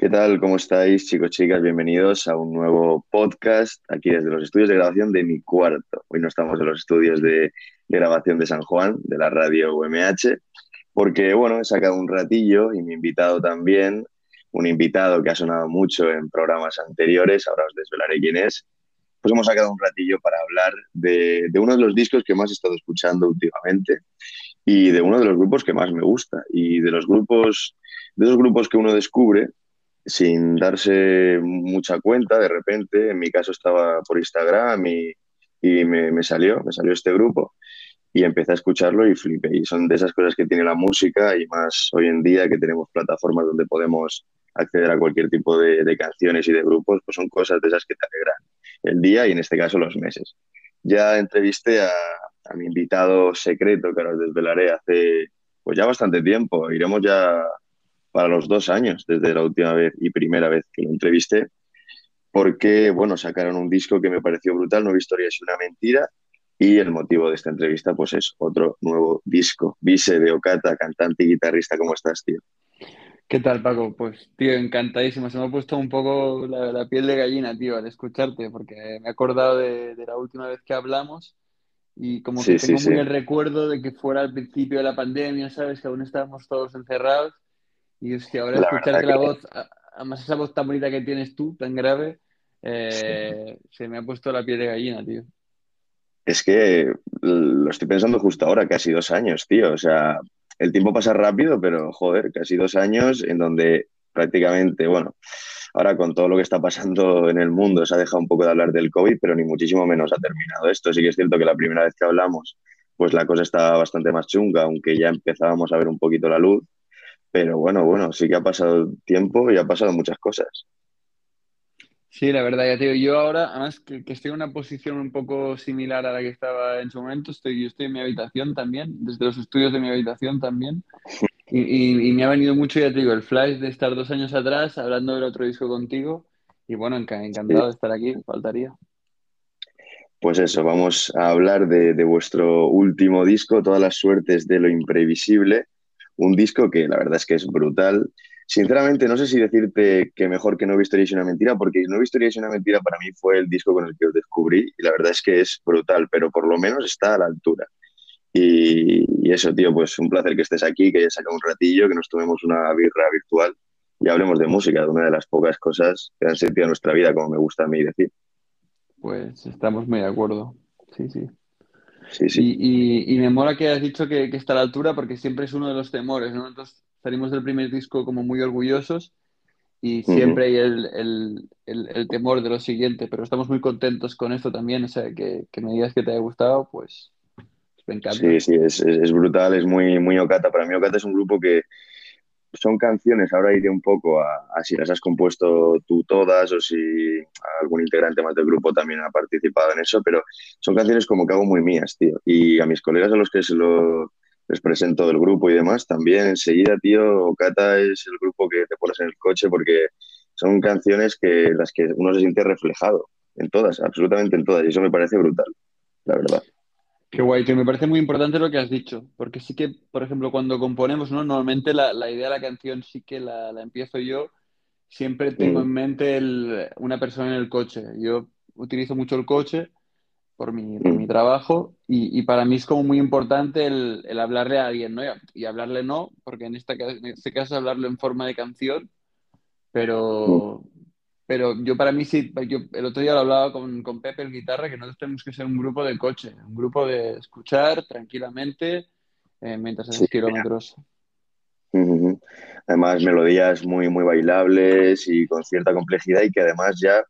¿Qué tal? ¿Cómo estáis, chicos, chicas? Bienvenidos a un nuevo podcast aquí desde los estudios de grabación de mi cuarto. Hoy no estamos en los estudios de, de grabación de San Juan, de la radio UMH, porque, bueno, he sacado un ratillo y mi invitado también, un invitado que ha sonado mucho en programas anteriores, ahora os desvelaré quién es, pues hemos sacado un ratillo para hablar de, de uno de los discos que más he estado escuchando últimamente y de uno de los grupos que más me gusta y de los grupos, de esos grupos que uno descubre sin darse mucha cuenta, de repente, en mi caso estaba por Instagram y, me, salió, me salió este grupo y empecé a escucharlo y flipé. Y son de esas cosas que tiene la música y más hoy en día que tenemos plataformas donde podemos acceder a cualquier tipo de, de canciones y de grupos, pues son cosas de esas que te alegran el día y en este caso los meses. Ya entrevisté a, a mi invitado secreto, que ahora os desvelaré, hace pues ya bastante tiempo. Iremos ya para los dos años desde la última vez y primera vez que lo entrevisté, porque, bueno, sacaron un disco que me pareció brutal, Nueva Historia es una mentira, y el motivo de esta entrevista, pues es otro nuevo disco. Vise de Okata, cantante y guitarrista, ¿cómo estás, tío? ¿Qué tal, Paco? Pues, tío, encantadísimo. Se me ha puesto un poco la, la piel de gallina, tío, al escucharte, porque me he acordado de, de la última vez que hablamos y como que Sí, tengo sí, muy sí. el recuerdo de que fuera al principio de la pandemia, ¿sabes? Que aún estábamos todos encerrados y hostia, ahora La escucharte la que voz, además esa voz tan bonita que tienes tú, tan grave, sí. eh, se me ha puesto la piel de gallina, tío. Es que lo estoy pensando justo ahora, casi dos años, tío. O sea, el tiempo pasa rápido, pero joder, casi dos años en donde prácticamente, bueno, ahora con todo lo que está pasando en el mundo se ha dejado un poco de hablar del COVID, pero ni muchísimo menos ha terminado esto. Sí que es cierto que la primera vez que hablamos, pues la cosa estaba bastante más chunga, aunque ya empezábamos a ver un poquito la luz. Pero bueno, bueno, sí que ha pasado tiempo y ha pasado muchas cosas. Sí, la verdad, ya te digo, yo ahora, además que, que estoy en una posición un poco similar a la que estaba en su momento, estoy, yo estoy en mi habitación también, desde los estudios de mi habitación también. Y, y- y me ha venido mucho, ya te digo, el flash de estar dos años atrás hablando del otro disco contigo. Y bueno, Sí. encantado de estar aquí, faltaría. Pues eso, vamos a hablar de, de vuestro último disco, Todas las suertes de lo imprevisible, un disco que la verdad es que es brutal. Sinceramente, no sé si decirte que mejor que No Historia es una mentira, porque No Historia es una mentira para mí fue el disco con el que os descubrí y la verdad es que es brutal, pero por lo menos está a la altura. Y, eso, tío, pues un placer que estés aquí, que hayas sacado un ratillo, que nos tomemos una birra virtual y hablemos de música, de una de las pocas cosas que han sentido en nuestra vida, como me gusta a mí decir. Pues estamos muy de acuerdo. Sí, sí. Sí, sí. Y, y- y me mola que has dicho que, que está a la altura porque siempre es uno de los temores, ¿no? Entonces salimos del primer disco como muy orgullosos y siempre hay el, el- el- el temor de lo siguiente, pero estamos muy contentos con esto también, o sea, que, que me digas que te haya gustado, pues me encanta. Sí, sí, es, es, es brutal, es muy, muy Okata. Para mí Okata es un grupo que son canciones, ahora iré un poco a, si las has compuesto tú todas o si algún integrante más del grupo también ha participado en eso, pero son canciones como que hago muy mías, tío. Y a mis colegas a los que se lo, les presento del grupo y demás, también enseguida, tío, Okata es el grupo que te pones en el coche porque son canciones que las que uno se siente reflejado en todas, absolutamente en todas, y eso me parece brutal, la verdad. Qué guay, que me parece muy importante lo que has dicho, porque sí que, por ejemplo, cuando componemos, ¿no? Normalmente la, la idea de la canción sí que la, la empiezo yo, siempre tengo Mm, en mente el- una persona en el coche. Yo utilizo mucho el coche por mi, por mi trabajo y, y para mí es como muy importante el, el hablarle a alguien, ¿no? Y, y hablarle no, porque en, esta, en este caso hablarlo en forma de canción, mm. Pero, yo para mí sí, yo el otro día lo hablaba con, con Pepe, el guitarra, que nosotros tenemos que ser un grupo de coche, un grupo de escuchar tranquilamente eh, mientras Sí, haces kilómetros. Ujú. Además, melodías muy, muy bailables y con cierta complejidad y que además ya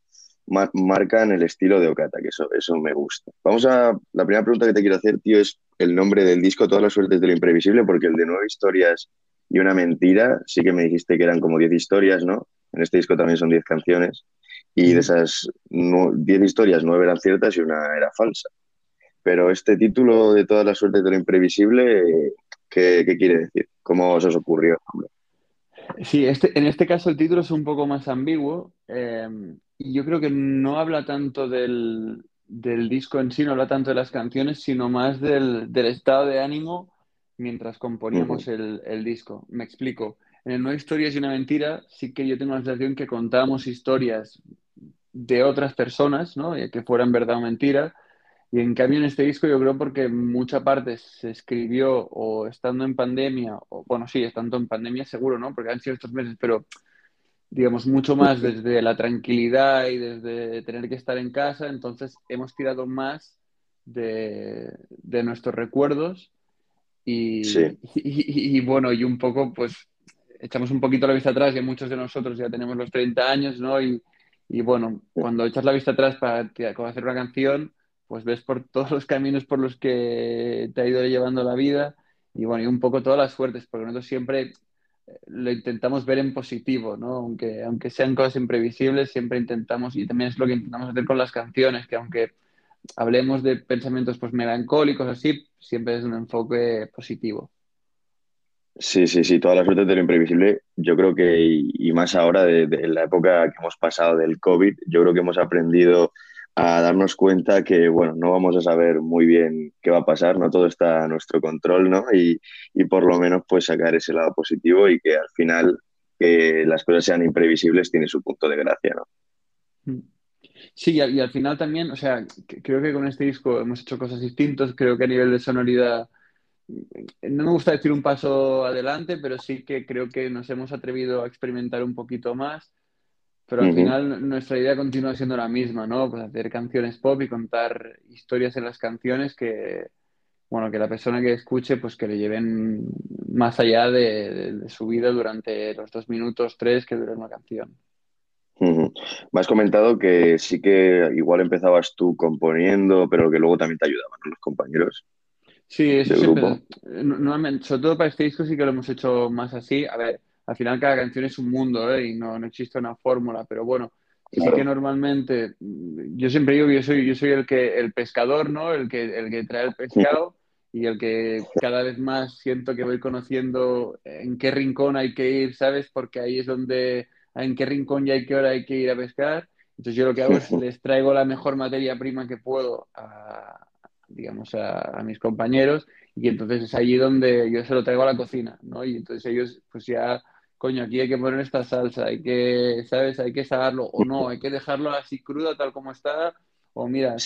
ma- marcan el estilo de Okata, que eso, eso me gusta. Vamos a, la primera pregunta que te quiero hacer, tío, es el nombre del disco, Todas las suertes de lo imprevisible, porque el de nueve historias y una mentira, sí que me dijiste que eran como diez historias, ¿no? En este disco también son diez canciones y de esas nu- diez historias, nueve eran ciertas y una era falsa. Pero este título de Todas las suertes de lo imprevisible, ¿qué, qué quiere decir? ¿Cómo se os ocurrió? hombre? Sí, este, en este caso el título es un poco más ambiguo eh, y yo creo que no habla tanto del, del disco en sí, no habla tanto de las canciones, sino más del, del estado de ánimo mientras componíamos el, el disco. Me explico. En el No Historias y una Mentira sí que yo tengo la sensación que contamos historias de otras personas, ¿no? Que fueran verdad o mentira. Y en cambio en este disco yo creo porque mucha parte se escribió o estando en pandemia, o bueno, sí, estando en pandemia seguro, ¿no? Porque han sido estos meses, pero digamos mucho más desde la tranquilidad y desde tener que estar en casa, entonces hemos tirado más de, de nuestros recuerdos y, y, bueno, y un poco pues echamos un poquito la vista atrás, y muchos de nosotros ya tenemos los 30 años, ¿no? Y, y bueno, cuando echas la vista atrás para hacer una canción, pues ves por todos los caminos por los que te ha ido llevando la vida y bueno, y un poco todas las suertes, porque nosotros siempre eh, lo intentamos ver en positivo, ¿no? Aunque, aunque sean cosas imprevisibles, siempre intentamos, y también es lo que intentamos hacer con las canciones, que aunque hablemos de pensamientos pues melancólicos así, siempre es un enfoque positivo. Sí, sí, sí, toda la suerte de lo imprevisible. Yo creo que, y, más ahora de, la época que hemos pasado del COVID, yo creo que hemos aprendido a darnos cuenta que, bueno, no vamos a saber muy bien qué va a pasar, no todo está a nuestro control, ¿no? Y, y por lo menos, pues sacar ese lado positivo y que al final que las cosas sean imprevisibles tiene su punto de gracia, ¿no? Mm. Sí, y al, final también, o sea, creo que con este disco hemos hecho cosas distintas, creo que a nivel de sonoridad no me gusta decir un paso adelante, pero sí que creo que nos hemos atrevido a experimentar un poquito más. Pero al final nuestra idea continúa siendo la misma, ¿no? Pues hacer canciones pop y contar historias en las canciones que, bueno, que la persona que escuche, pues que le lleven más allá de, su vida durante los dos minutos, tres que dura una canción. Me has comentado que sí que igual empezabas tú componiendo, pero que luego también te ayudaban los compañeros. Sí, eso siempre. Normalmente, sobre todo para este disco sí que lo hemos hecho más así. A ver, al final cada canción es un mundo ¿eh? y no, no existe una fórmula, pero bueno, sí que normalmente, yo siempre digo que yo soy, yo soy el que, el pescador, ¿no? El que, el que trae el pescado y el que cada vez más siento que voy conociendo en qué rincón hay que ir, ¿sabes? Porque ahí es donde, en qué rincón y hay qué hora hay que ir a pescar. Entonces yo lo que hago es les traigo la mejor materia prima que puedo a, digamos, a, mis compañeros y entonces es allí donde yo se lo traigo a la cocina, ¿no? Y entonces ellos, pues ya, coño, aquí hay que poner esta salsa, hay que, ¿sabes? Hay que saberlo o no, hay que dejarlo así crudo tal como está o mira,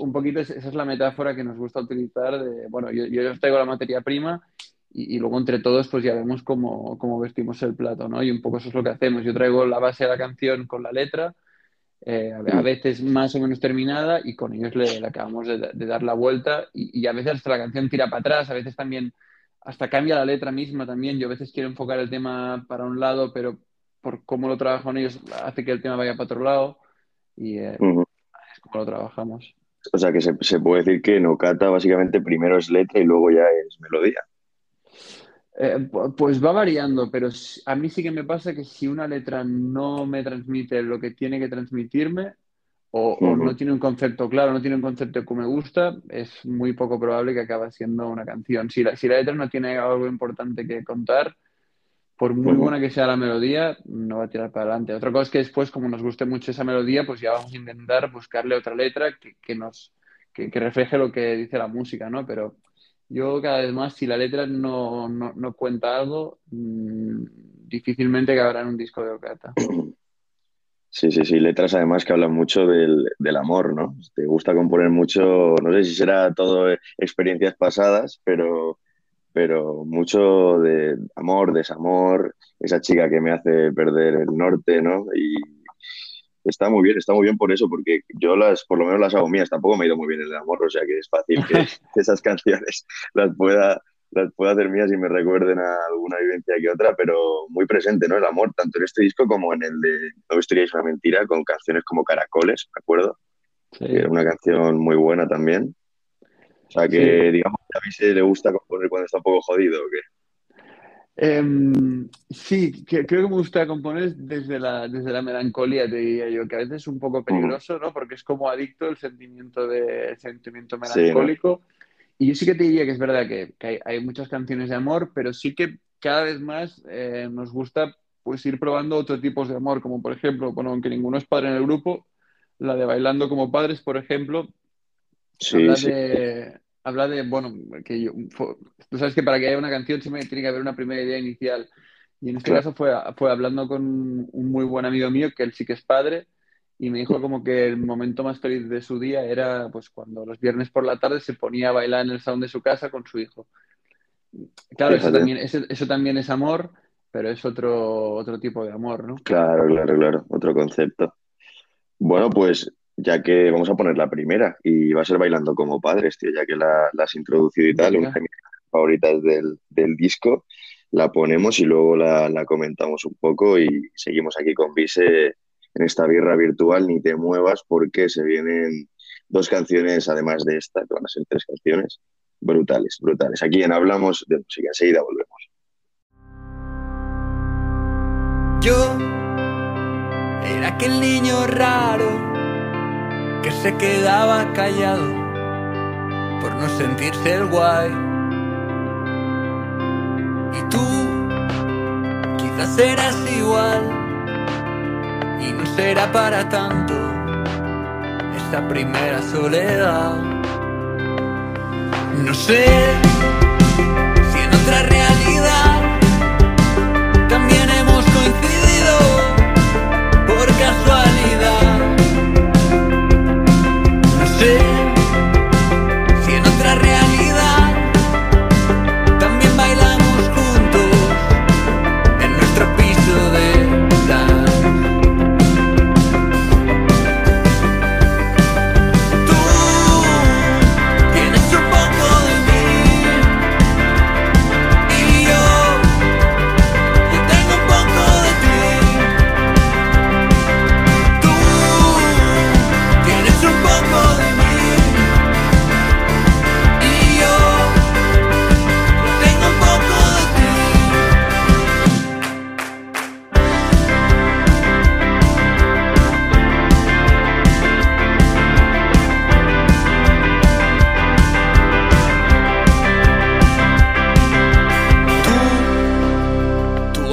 un poquito esa es la metáfora que nos gusta utilizar de, bueno, yo, yo os traigo la materia prima y, y, luego entre todos pues ya vemos cómo, cómo vestimos el plato, ¿no? Y un poco eso es lo que hacemos. Yo traigo la base de la canción con la letra eh, a veces más o menos terminada y con ellos le, acabamos de, dar la vuelta y, a veces hasta la canción tira para atrás, a veces también hasta cambia la letra misma también. Yo a veces quiero enfocar el tema para un lado, pero por cómo lo trabajan ellos hace que el tema vaya para otro lado y eh, es como lo trabajamos. O sea que se, se puede decir que Nocata básicamente primero es letra y luego ya es melodía. Eh, pues va variando, pero a mí sí que me pasa que si una letra no me transmite lo que tiene que transmitirme o, no tiene un concepto claro, no tiene un concepto que me gusta, es muy poco probable que acabe siendo una canción. Si la, si la letra no tiene algo importante que contar, por muy buena que sea la melodía, no va a tirar para adelante. Otra cosa es que después, como nos guste mucho esa melodía, pues ya vamos a intentar buscarle otra letra que, que nos, que, que refleje lo que dice la música, ¿no? Pero yo cada vez más, si la letra no, no, cuenta algo, mmm, difícilmente cabrá en un disco de Ocata. Sí, sí, sí, letras además que hablan mucho del, del, amor, ¿no? Te gusta componer mucho, no sé si será todo experiencias pasadas, pero, pero mucho de amor, desamor, esa chica que me hace perder el norte, ¿no? Y, está muy bien, está muy bien por eso, porque yo las, por lo menos las hago mías, tampoco me ha ido muy bien en el amor, o sea que es fácil que, esas canciones las pueda, las pueda hacer mías y me recuerden a alguna vivencia que otra, pero muy presente, ¿no? El amor, tanto en este disco como en el de No historia es una mentira, con canciones como Caracoles, ¿me acuerdo? Sí. Que era una canción muy buena también. O sea que, digamos, a mí se le gusta componer cuando está un poco jodido, ¿o qué? Em, sí, creo que me gusta componer desde la, desde la melancolía, te diría yo, que a veces es un poco peligroso, ¿no? Porque es como adicto el sentimiento, de, sentimiento melancólico. Y yo sí que te diría que es verdad que, hay, muchas canciones de amor, pero sí que cada vez más eh, nos gusta pues ir probando otros tipos de amor, como por ejemplo, bueno, aunque ninguno es padre en el grupo, la de Bailando como Padres, por ejemplo, sí, habla de habla de, bueno, que yo, tú sabes que para que haya una canción siempre tiene que haber una primera idea inicial. Y en este caso fue, fue hablando con un muy buen amigo mío, que él sí que es padre, y me dijo como que el momento más feliz de su día era pues cuando los viernes por la tarde se ponía a bailar en el salón de su casa con su hijo. Claro, eso también, eso, también es amor, pero es otro, otro tipo de amor, ¿no? Claro, claro, claro, otro concepto. Bueno, pues ya que vamos a poner la primera y va a ser bailando como padres, tío, ya que la, has introducido y tal, una de mis favoritas del, del disco, la ponemos y luego la, la, comentamos un poco y seguimos aquí con Vise en esta birra virtual, ni te muevas porque se vienen dos canciones además de esta, que van a ser tres canciones brutales, brutales. Aquí en Hablamos de Música, enseguida volvemos. Yo era aquel niño raro que se quedaba callado por no sentirse el guay. Y tú quizás eras igual y no será para tanto esta primera soledad. No sé si en otra realidad day.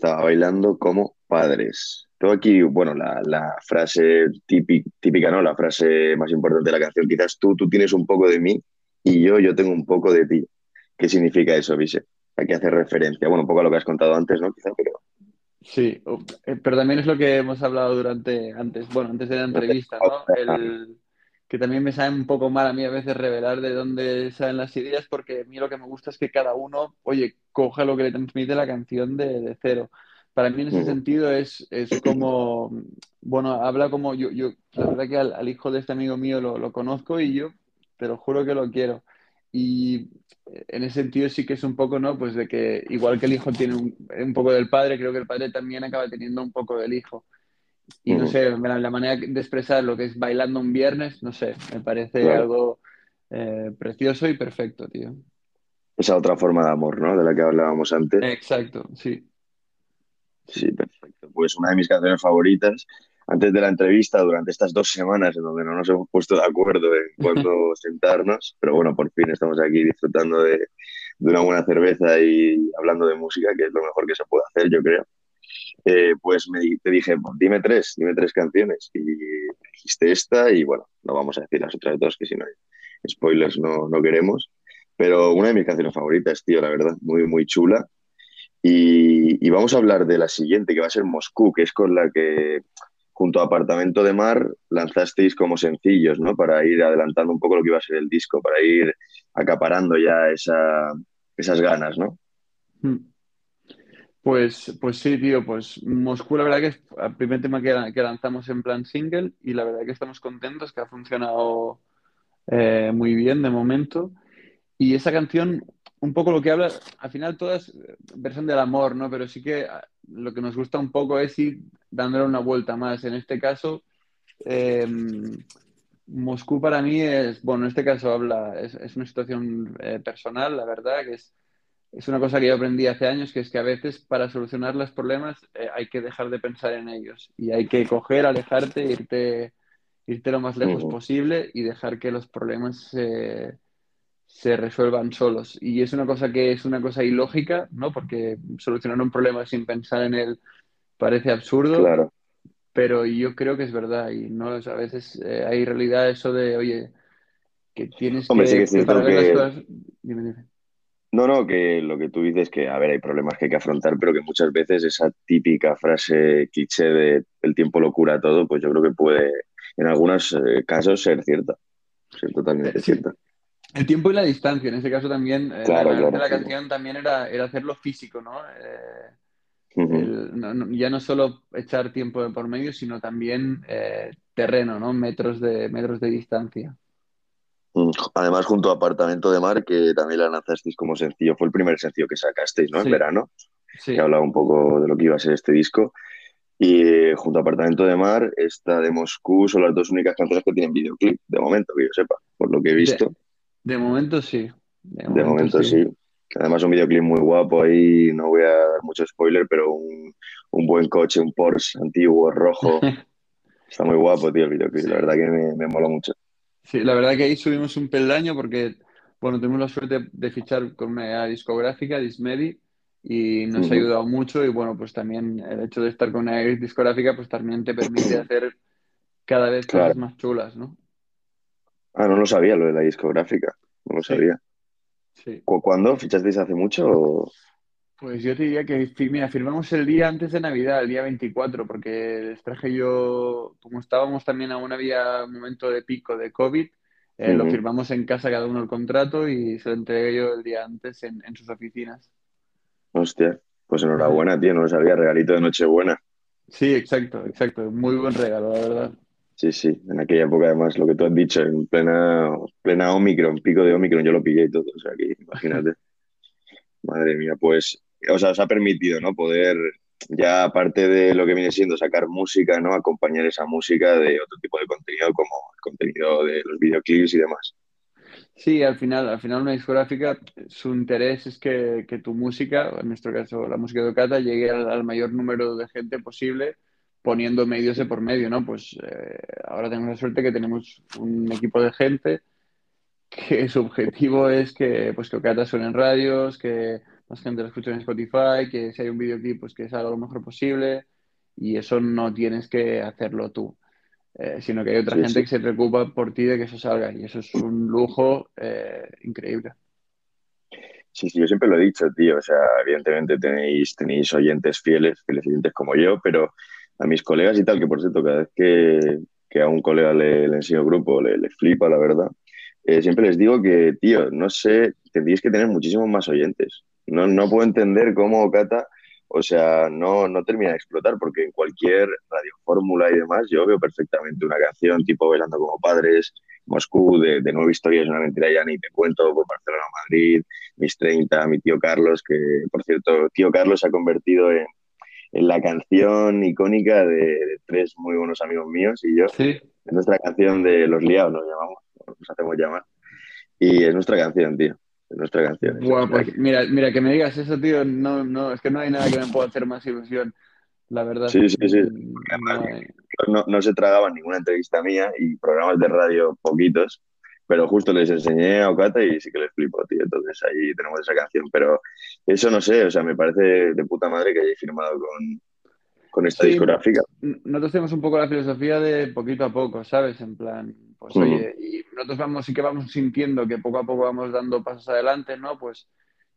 estaba bailando como padres. Todo aquí, bueno, la, frase típica, ¿no? La frase más importante de la canción, quizás tú, tú tienes un poco de mí y yo, yo tengo un poco de ti. ¿Qué significa eso, Vise? Hay que hacer referencia, bueno, un poco a lo que has contado antes, ¿no? Quizá, pero... Sí, eh, pero también es lo que hemos hablado durante, antes, bueno, antes de la entrevista, ¿no? El, que también me sabe un poco mal a mí a veces revelar de dónde salen las ideas, porque a mí lo que me gusta es que cada uno, oye, coja lo que le transmite la canción de, cero. Para mí en ese sentido es, es, como, bueno, habla como yo, yo la verdad que al, hijo de este amigo mío lo, lo, conozco y yo te lo juro que lo quiero. Y en ese sentido sí que es un poco, ¿no? Pues de que igual que el hijo tiene un, un poco del padre, creo que el padre también acaba teniendo un poco del hijo. Y no sé, la, la manera de expresar lo que es bailando un viernes, no sé, me parece Claro. algo eh, precioso y perfecto, tío. Esa otra forma de amor, ¿no? De la que hablábamos antes. Exacto, sí. Sí, perfecto. Pues una de mis canciones favoritas, antes de la entrevista, durante estas dos semanas en donde no nos hemos puesto de acuerdo en cuándo sentarnos, pero bueno, por fin estamos aquí disfrutando de, de una buena cerveza y hablando de música, que es lo mejor que se puede hacer, yo creo. Eh, pues me, te dije, dime tres, dime tres canciones. Y dijiste esta y bueno, no vamos a decir las otras dos, que si no spoilers no, no queremos. Pero una de mis canciones favoritas, tío, la verdad, muy, muy chula. Y, y vamos a hablar de la siguiente, que va a ser Moscú, que es con la que, junto a Apartamento de Mar, lanzasteis como sencillos, ¿no? Para ir adelantando un poco lo que iba a ser el disco, para ir acaparando ya esa, esas ganas, ¿no? Mm. Pues, pues sí, tío, pues Moscú la verdad que es el primer tema que, lanzamos en plan single y la verdad que estamos contentos, que ha funcionado eh, muy bien de momento. Y esa canción, un poco lo que habla, al final todas versión del amor, ¿no? Pero sí que ah, lo que nos gusta un poco es ir dándole una vuelta más. En este caso, eh, Moscú para mí es, bueno, en este caso habla, es, es una situación eh, personal, la verdad, que es, es una cosa que yo aprendí hace años, que es que a veces para solucionar los problemas eh, hay que dejar de pensar en ellos y hay que coger, alejarte, irte, irte lo más lejos posible y dejar que los problemas se, se resuelvan solos. Y es una cosa que es una cosa ilógica, ¿no? Porque solucionar un problema sin pensar en él parece absurdo, Claro. pero yo creo que es verdad y no a veces eh, hay realidad eso de, oye, que tienes Hombre, sí que es que las cosas... Dime, dime. No, no, que lo que tú dices que, a ver, hay problemas que hay que afrontar, pero que muchas veces esa típica frase cliché de el tiempo lo cura todo, pues yo creo que puede, en algunos eh, casos, ser cierta, ser totalmente sí, cierta. el tiempo y la distancia, en ese caso también, eh, la, Claro, la gracia de claro. la sí. canción también era, era hacerlo físico, ¿no? Eh, el- no- no- ya no solo echar tiempo por medio, sino también eh, terreno, ¿no? Metros de, metros de distancia. Mm, Además, junto a Apartamento de Mar, que también la lanzasteis como sencillo, fue el primer sencillo que sacasteis, ¿no? En Sí, verano, que sí, hablaba un poco de lo que iba a ser este disco. Y eh, junto a Apartamento de Mar, esta de Moscú son las dos únicas canciones que tienen videoclip, de momento, que yo sepa, por lo que he de, visto. de momento sí, de De momento momento sí. sí. Además, un videoclip muy guapo ahí, no voy a dar mucho spoiler, pero un, un buen coche, un Porsche antiguo, rojo. Está muy guapo, tío, el videoclip. La Sí. verdad que me, me mola mucho. Sí, la verdad que ahí subimos un peldaño porque, bueno, tuvimos la suerte de fichar con una discográfica, Dismedi, y nos ha ayudado mucho y bueno, pues también el hecho de estar con una discográfica pues también te permite hacer cada vez cosas más chulas, ¿no? Ah, no lo sabía, lo de la discográfica. No lo Sí, sabía. sí. ¿Cu- ¿Cuándo? ¿Fichasteis hace mucho? o- Pues yo te diría que, mira, firmamos el día antes de Navidad, el día 24, porque les traje yo, como estábamos también aún había un momento de pico de COVID, eh, lo firmamos en casa cada uno el contrato y se lo entregué yo el día antes en, en sus oficinas. Hostia, pues enhorabuena, tío, no lo sabía. Regalito de Nochebuena. Sí, exacto, exacto. Muy buen regalo, la verdad. Sí, sí, en aquella época además, lo que tú has dicho, en plena, plena Omicron, pico de Omicron, yo lo pillé y todo. O sea, que imagínate. Madre mía, pues, o sea, os ha permitido, ¿no? Poder, ya aparte de lo que viene siendo sacar música, ¿no? Acompañar esa música de otro tipo de contenido, como el contenido de los videoclips y demás. Sí, al final, al final una discográfica, su interés es que, que tu música, en nuestro caso la música de Ocata, llegue al, al mayor número de gente posible poniendo medios de por medio, ¿no? Pues eh, ahora tenemos la suerte que tenemos un equipo de gente que su objetivo es que, pues, que Ocata suene en radios, que más gente lo escuche en Spotify, que si hay un videoclip, pues que salga lo mejor posible y eso no tienes que hacerlo tú. Eh, sino que hay otra Sí, gente sí. que se preocupa por ti de que eso salga y eso es un lujo eh, increíble. Sí, sí, yo siempre lo he dicho, tío. O sea, evidentemente tenéis, tenéis oyentes fieles, fieles oyentes como yo, pero a mis colegas y tal, que por cierto, cada vez que, que a un colega le, le enseño grupo, le, le flipa, la verdad, eh, siempre les digo que, tío, no sé, tendríais que tener muchísimos más oyentes. No, no puedo entender cómo Cata, o sea, no, no termina de explotar, porque en cualquier radiofórmula y demás, yo veo perfectamente una canción tipo Bailando como Padres, Moscú, de, de Nueva Historia, es una mentira ya ni te cuento, por Barcelona, Madrid, mis 30, mi tío Carlos, que por cierto, tío Carlos se ha convertido en, en la canción icónica de, de tres muy buenos amigos míos y yo. Sí, Es nuestra canción de Los Liados, nos llamamos, nos hacemos llamar. Y es nuestra canción, tío. Es nuestra canción. Pues mira, mira, que me digas eso, tío, no, no, es que no hay nada que me pueda hacer más ilusión, la verdad. Sí, sí, sí. Mm, no hay- no, no se tragaban ninguna entrevista mía y programas de radio poquitos, pero justo les enseñé a Okata y sí que les flipó, tío. Entonces ahí tenemos esa canción. Pero eso no sé, o sea, me parece de puta madre que hayáis firmado con, con esta Sí, discográfica. nosotros tenemos un poco la filosofía de poquito a poco, ¿sabes? En plan, pues Ujú. oye, y nosotros vamos, sí que vamos sintiendo que poco a poco vamos dando pasos adelante, ¿no? Pues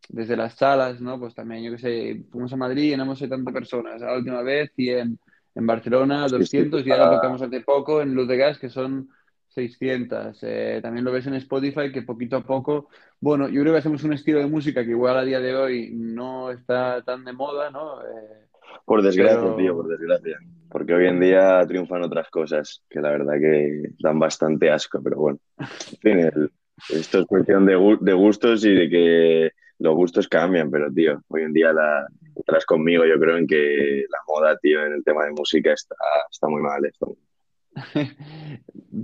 desde las salas, ¿no? Pues también, yo qué sé, fuimos a Madrid y llenamos 70 personas, la última vez 100, en Barcelona Sí, sí, 200 y ahora ah. tocamos hace poco en Luz de Gas que son 600. Eh, también lo ves en Spotify que poquito a poco, bueno, yo creo que hacemos un estilo de música que igual a día de hoy no está tan de moda, ¿no? Eh, Por desgracia, Pero- tío, por desgracia. Porque hoy en día triunfan otras cosas que la verdad que dan bastante asco, pero bueno. En fin, el- esto es cuestión de, de gustos y de que los gustos cambian, pero tío, hoy en día la, estarás conmigo, yo creo en que la moda, tío, en el tema de música está, está muy mal. Muy-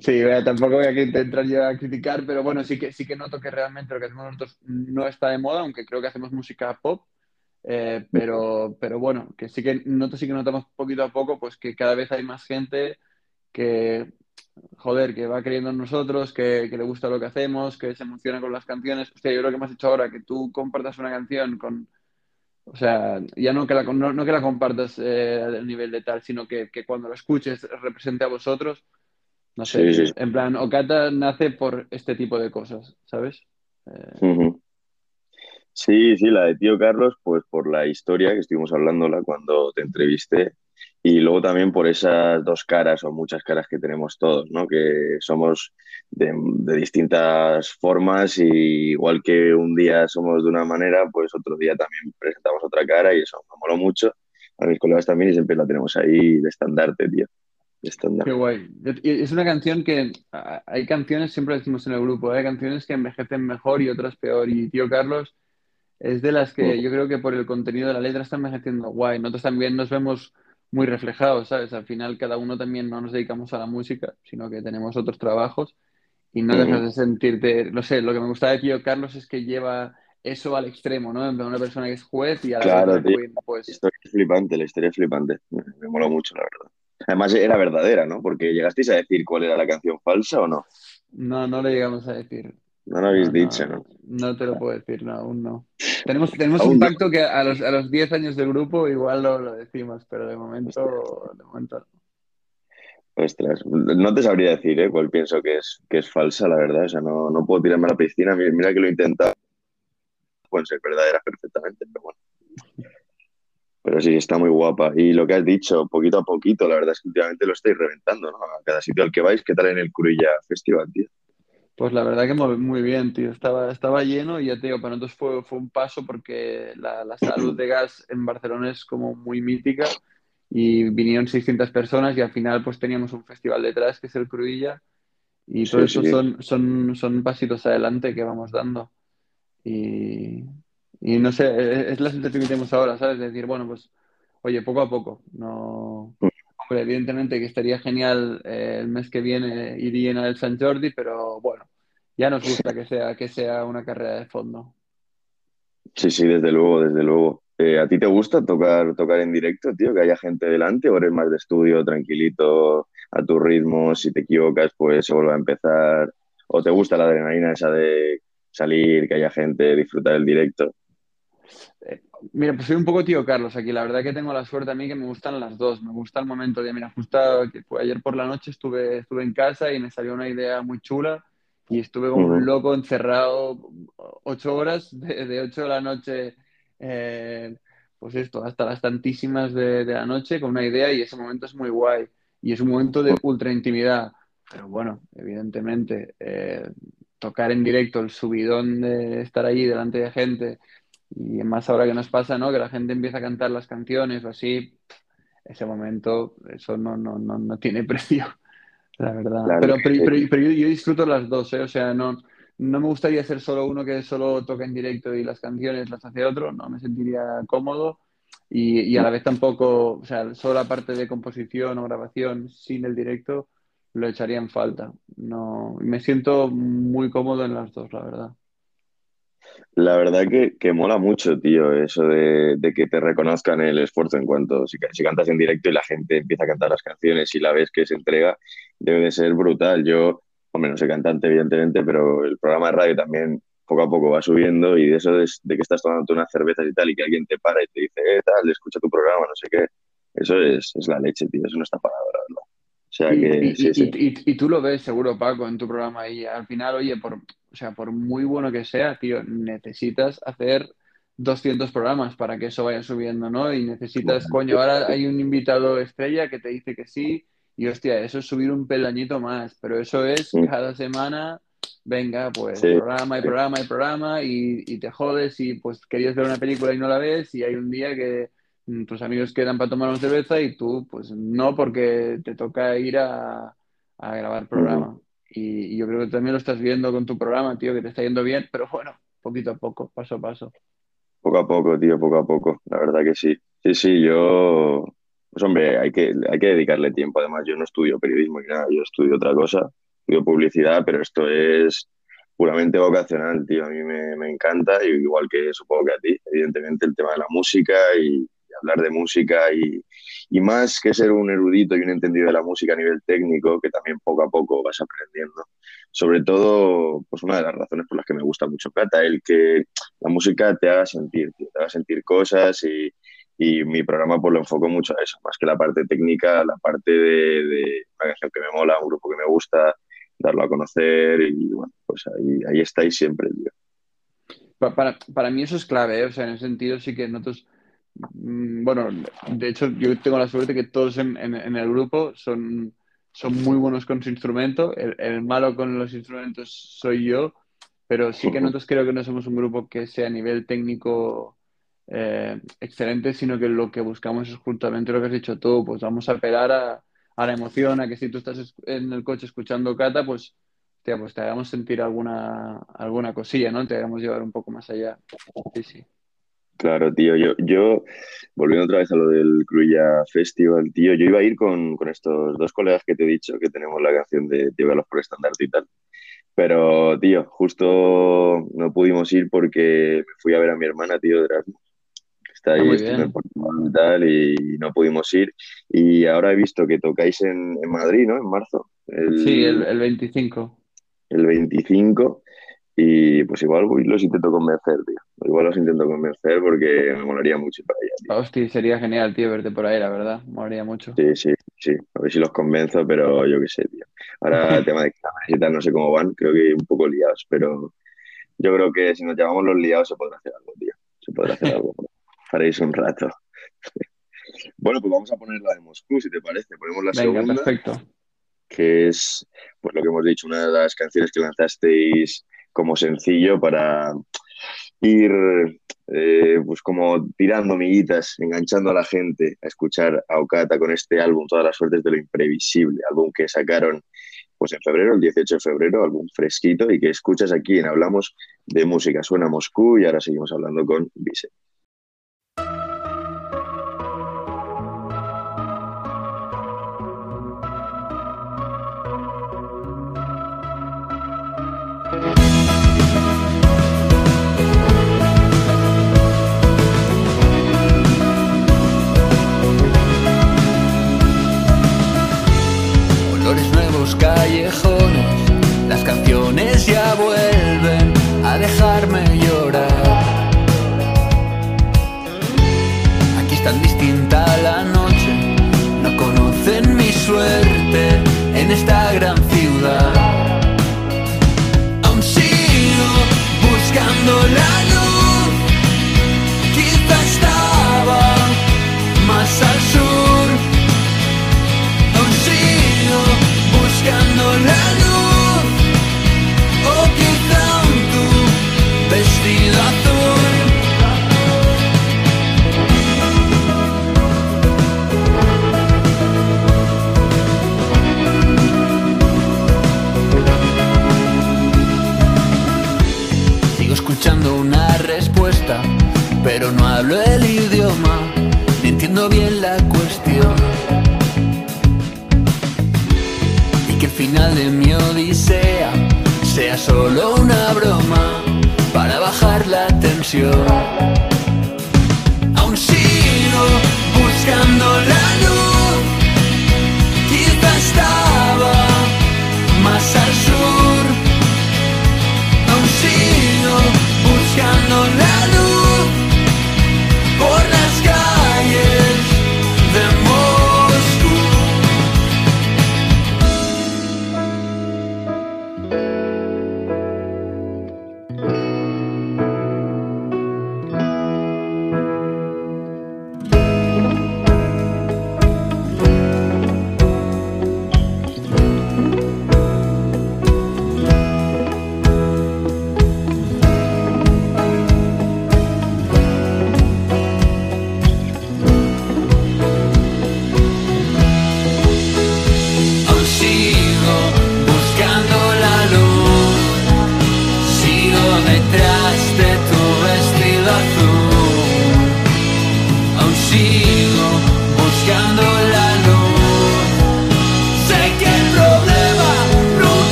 Sí, bueno, tampoco voy a que entrar yo a criticar, pero bueno, sí que, sí que noto que realmente lo que hacemos nosotros no está de moda, aunque creo que hacemos música pop, eh, pero, pero bueno, que sí que noto, sí que notamos poquito a poco, pues que cada vez hay más gente que, joder, que va creyendo en nosotros, que, que le gusta lo que hacemos, que se emociona con las canciones. Hostia, yo lo que me has hecho ahora, que tú compartas una canción con, o sea, ya no que la, no, no que la compartas eh, a nivel de tal, sino que, que cuando la escuches represente a vosotros. No sé, Sí, sí, sí. en plan, Okata nace por este tipo de cosas, ¿sabes? Eh. Sí, sí, la de Tío Carlos, pues por la historia que estuvimos hablándola cuando te entrevisté y luego también por esas dos caras o muchas caras que tenemos todos, ¿no? Que somos de, de distintas formas y igual que un día somos de una manera, pues otro día también presentamos otra cara y eso me moló mucho. A mis colegas también y siempre la tenemos ahí de estandarte, tío. De qué estandarte. guay. Y Es una canción que hay canciones, siempre decimos en el grupo, hay canciones que envejecen mejor y otras peor. Y Tío Carlos es de las que yo creo que por el contenido de la letra está envejeciendo guay. Nosotros también nos vemos muy reflejados, ¿sabes? Al final cada uno también no nos dedicamos a la música, sino que tenemos otros trabajos y no dejas de sentirte, no sé, lo que me gusta de Tío Carlos es que lleva eso al extremo, ¿no? En plan, una persona que es juez y a la Claro, tío. queen, La pues historia es flipante, la historia es flipante. Me, me moló mucho, la verdad. Además era verdadera, ¿no? Porque llegasteis a decir cuál era la canción falsa o no. no, no le llegamos a decir. No lo habéis No, dicho, no, ¿no? te lo puedo decir, no, aún no. Tenemos, tenemos un no. pacto que a los, a los 10 años del grupo igual lo, lo decimos, pero de momento, de momento no. Ostras, no te sabría decir, ¿eh? Cuál pienso que es, que es falsa, la verdad. O sea, no, no puedo tirarme a la piscina. Mira, mira que lo he intentado. Pueden ser verdaderas perfectamente, pero bueno. Pero sí, está muy guapa. Y lo que has dicho, poquito a poquito, la verdad es que últimamente lo estáis reventando, ¿no? A cada sitio al que vais, ¿qué tal en el Curilla Festival, tío? Pues la verdad que muy, bien, tío. Estaba, estaba lleno y ya te digo, para nosotros fue, fue un paso porque la, la salud de gas en Barcelona es como muy mítica y vinieron 600 personas y al final pues teníamos un festival detrás que es el Cruilla y todo Sí, eso sí. son, son, son pasitos adelante que vamos dando. Y, y no sé, es, es la sensación que tenemos ahora, ¿sabes? De decir, bueno, pues, oye, poco a poco. No, hombre, evidentemente que estaría genial eh, el mes que viene ir llena del San Jordi, pero bueno, ya nos gusta que sea, que sea una carrera de fondo. Sí, sí, desde luego, desde luego. Eh, ¿a ti te gusta tocar, tocar en directo, tío? Que haya gente delante o eres más de estudio, tranquilito, a tu ritmo, si te equivocas, pues se vuelve a empezar. ¿O te gusta la adrenalina esa de salir, que haya gente, disfrutar el directo? Eh, mira, pues soy un poco tío Carlos aquí. La verdad que tengo la suerte a mí que me gustan las dos. Me gusta el momento de, mira, justo ayer por la noche estuve, estuve en casa y me salió una idea muy chula y estuve como un loco encerrado ocho horas, de, de ocho de la noche, eh, pues esto, hasta las tantísimas de, de la noche con una idea y ese momento es muy guay. Y es un momento de ultra intimidad. Pero bueno, evidentemente, eh, tocar en directo, el subidón de estar allí delante de gente y más ahora que nos pasa, ¿no? Que la gente empieza a cantar las canciones o así, ese momento, eso no, no, no, no tiene precio, la verdad. Claro, Pero, pero, pero- pero yo, yo disfruto las dos, ¿eh? O sea, no, no me gustaría ser solo uno que solo toca en directo y las canciones las hace otro, no me sentiría cómodo. y, y a la vez tampoco, o sea, solo la parte de composición o grabación sin el directo lo echaría en falta. No, me siento muy cómodo en las dos, la verdad. La verdad que, que mola mucho, tío, eso de, de que te reconozcan el esfuerzo en cuanto si, si cantas en directo y la gente empieza a cantar las canciones y la ves que se entrega, debe de ser brutal. Yo, hombre, no soy cantante, evidentemente, pero el programa de radio también poco a poco va subiendo y de eso de, de que estás tomando unas cervezas y tal y que alguien te para y te dice, eh, tal, escucha tu programa, no sé qué, eso es, es la leche, tío, eso no está pagado, la verdad. O sea Y, que, y- sí, y- sí. y- y tú lo ves seguro, Paco, en tu programa ahí. Al final, oye, por, o sea, por muy bueno que sea, tío, necesitas hacer 200 programas para que eso vaya subiendo, ¿no? Y necesitas, coño, ahora hay un invitado estrella que te dice que sí, y hostia, eso es subir un peldañito más, pero eso es cada semana, venga, pues Sí, programa y programa y programa, y, y te jodes y pues querías ver una película y no la ves, y hay un día que mm, tus amigos quedan para tomar una cerveza y tú, pues no, porque te toca ir a, a grabar programa. Y, yo creo que también lo estás viendo con tu programa, tío, que te está yendo bien, pero bueno, poquito a poco, paso a paso. Poco a poco, tío, poco a poco, la verdad que sí. Sí, sí, yo, pues hombre, hay que, hay que dedicarle tiempo. Además, yo no estudio periodismo ni nada, yo estudio otra cosa, estudio publicidad, pero esto es puramente vocacional, tío. A mí me, me encanta, igual que supongo que a ti, evidentemente, el tema de la música y hablar de música y, y más que ser un erudito y un entendido de la música a nivel técnico, que también poco a poco vas aprendiendo. Sobre todo, pues una de las razones por las que me gusta mucho Cata, el que la música te haga sentir, te haga sentir cosas y, y mi programa pues lo enfoco mucho a eso, más que la parte técnica, la parte de, de una canción que me mola, un grupo que me gusta, darlo a conocer y bueno, pues ahí, ahí estáis siempre, tío. Pa- Para, para mí eso es clave, ¿eh? O sea, en ese sentido sí que nosotros, bueno, de hecho yo tengo la suerte que todos en, en- en el grupo son, son muy buenos con su instrumento, el, el malo con los instrumentos soy yo, pero sí que nosotros creo que no somos un grupo que sea a nivel técnico eh, excelente, sino que lo que buscamos es justamente lo que has dicho tú, pues vamos a apelar a, a la emoción, a que si tú estás es- en el coche escuchando Cata, pues, pues te hagamos sentir alguna, alguna cosilla, ¿no? Te hagamos llevar un poco más allá. Sí, sí. Claro, tío, yo, yo, volviendo otra vez a lo del Cruilla Festival, tío, yo iba a ir con, con estos dos colegas que te he dicho, que tenemos la canción de Tío Galos por estandarte y tal. Pero, tío, justo no pudimos ir porque me fui a ver a mi hermana, tío, de Erasmus, está Ah, ahí. Portugal y tal, y no pudimos ir. Y ahora he visto que tocáis en, en Madrid, ¿no? En marzo, Sí, el, el, el 25. el 25. Y pues igual voy- los intento convencer, tío. Igual los intento convencer porque me molaría mucho ir para allá, tío. Hostia, sería genial, tío, verte por ahí, la verdad. Molaría mucho. Sí, sí, sí. A ver si los convenzo, pero yo qué sé, tío. Ahora, tema de exámenes y tal, no sé cómo van. Creo que un poco liados, pero yo creo que si nos llamamos los liados se podrá hacer algo, tío. Se podrá hacer algo para irse un rato. Bueno, pues vamos a poner la de Moscú, si te parece. Ponemos la Venga, segunda, perfecto. que es, pues lo que hemos dicho, una de las canciones que lanzasteis como sencillo para ir, eh, pues como tirando miguitas, enganchando a la gente a escuchar a Okata con este álbum, Todas las suertes de lo imprevisible, álbum que sacaron pues en febrero, el 18 de febrero, álbum fresquito y que escuchas aquí en Hablamos de Música. Suena Moscú y ahora seguimos hablando con Vise.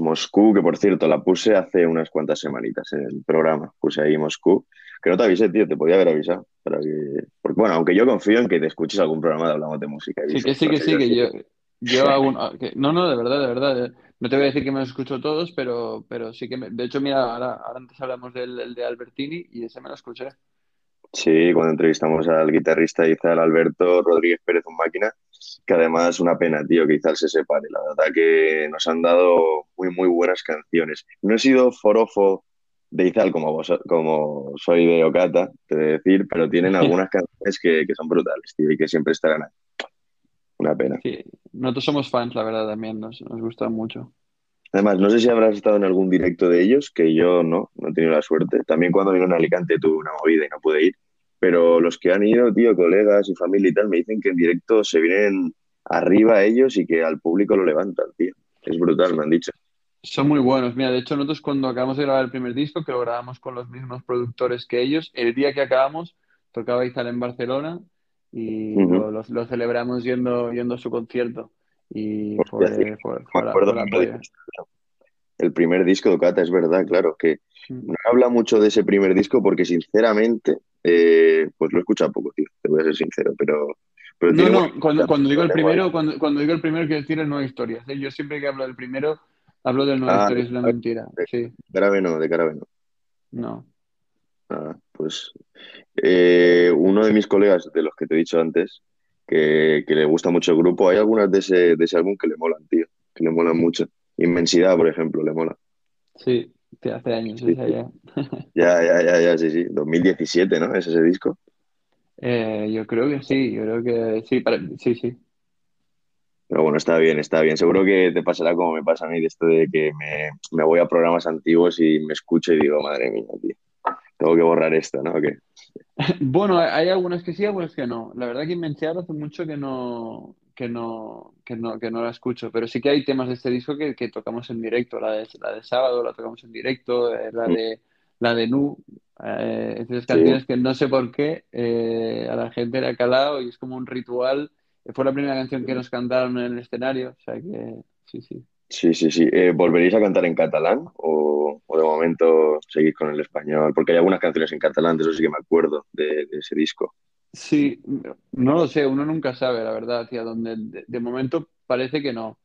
Moscú, que por cierto la puse hace unas cuantas semanitas en el programa. Puse ahí Moscú, que no te avisé, tío, te podía haber avisado. Para que... Porque, bueno, aunque yo confío en que te escuches algún programa de Hablamos de Música. Sí, que sí, que sí, que yo, yo que- no, no, de verdad, de verdad. eh, No te voy a decir que me los escucho todos, pero, pero sí que me, de hecho, mira, ahora, ahora antes hablamos del, del de Albertini y ese me lo escuché. Sí, cuando entrevistamos al guitarrista Izal Alberto Rodríguez Pérez, un máquina, que además una pena, tío, que Izal se separe. La verdad que nos han dado muy, muy buenas canciones. No he sido forofo de Izal como, vos, como soy de Ocata, te de decir, pero tienen algunas canciones que, que son brutales, tío, y que siempre estarán ahí. Una pena. Sí, nosotros somos fans, la verdad, también, nos, nos gusta mucho. Además, no sé si habrás estado en algún directo de ellos, que yo no, no he tenido la suerte. También cuando vino a Alicante tuve una movida y no pude ir. Pero los que han ido, tío, colegas y familia y tal, me dicen que en directo se vienen arriba ellos y que al público lo levantan, tío. Es brutal, me han dicho. Son muy buenos. Mira, de hecho, nosotros cuando acabamos de grabar el primer disco, que lo grabamos con los mismos productores que ellos, el día que acabamos, tocaba Izal en Barcelona y lo, lo- lo celebramos yendo, yendo a su concierto. Y fue, Me la-. El primer disco de Ocata, es verdad, claro, que no habla mucho de ese primer disco porque sinceramente, eh, pues lo he escuchado poco, tío, te voy a ser sincero, pero, pero No, no, cuando, cuando digo el primero, cuando, cuando digo el primero quiero decir el Nueva Historias. ¿eh? Yo siempre que hablo del primero, hablo del Nueva Ah, Historias, es una mentira. Sí, de Carabe no, de Carabe no. no. Ah, pues eh, uno de mis colegas, de los que te he dicho antes, que, que le gusta mucho el grupo, hay algunas de ese, de ese álbum que le molan, tío, que le molan mucho. Inmensidad, por ejemplo, le mola. Sí, sí, hace años, Sí, esa ya. Ya, ya, ya, ya, sí, sí. 2017, ¿no? Es ese disco. Eh, yo creo que sí, yo creo que sí, para- sí, sí. Pero bueno, está bien, está bien. Seguro que te pasará como me pasa a mí, de esto de que me, me voy a programas antiguos y me escucho y digo, madre mía, tío, tengo que borrar esto, ¿no? ¿O qué? Bueno, hay algunas que sí, algunas que no. La verdad que Inmensidad hace mucho que no, que no, que no, que no la escucho, pero sí que hay temas de este disco que, que tocamos en directo. La de, la de sábado la tocamos en directo, eh, la de la de Nu, eh, esas canciones que no sé por qué eh, a la gente le ha calado y es como un ritual. Fue la primera canción que nos cantaron en el escenario, o sea que sí, sí. Sí, sí, sí. Eh, ¿volveréis a cantar en catalán o, o de momento seguís con el español? Porque hay algunas canciones en catalán, de eso sí que me acuerdo, de, de ese disco. Sí, no lo sé, uno nunca sabe, la verdad, hacia dónde. De, de momento parece que no,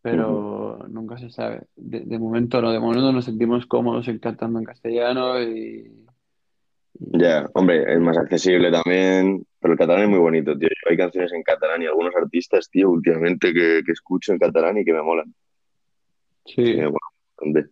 pero nunca se sabe. De, de momento no, de momento nos sentimos cómodos cantando en castellano y, Ya, hombre, es más accesible también, pero el catalán es muy bonito, tío. Hay canciones en catalán y algunos artistas, tío, últimamente que, que escucho en catalán y que me molan. sí. Eh, bueno.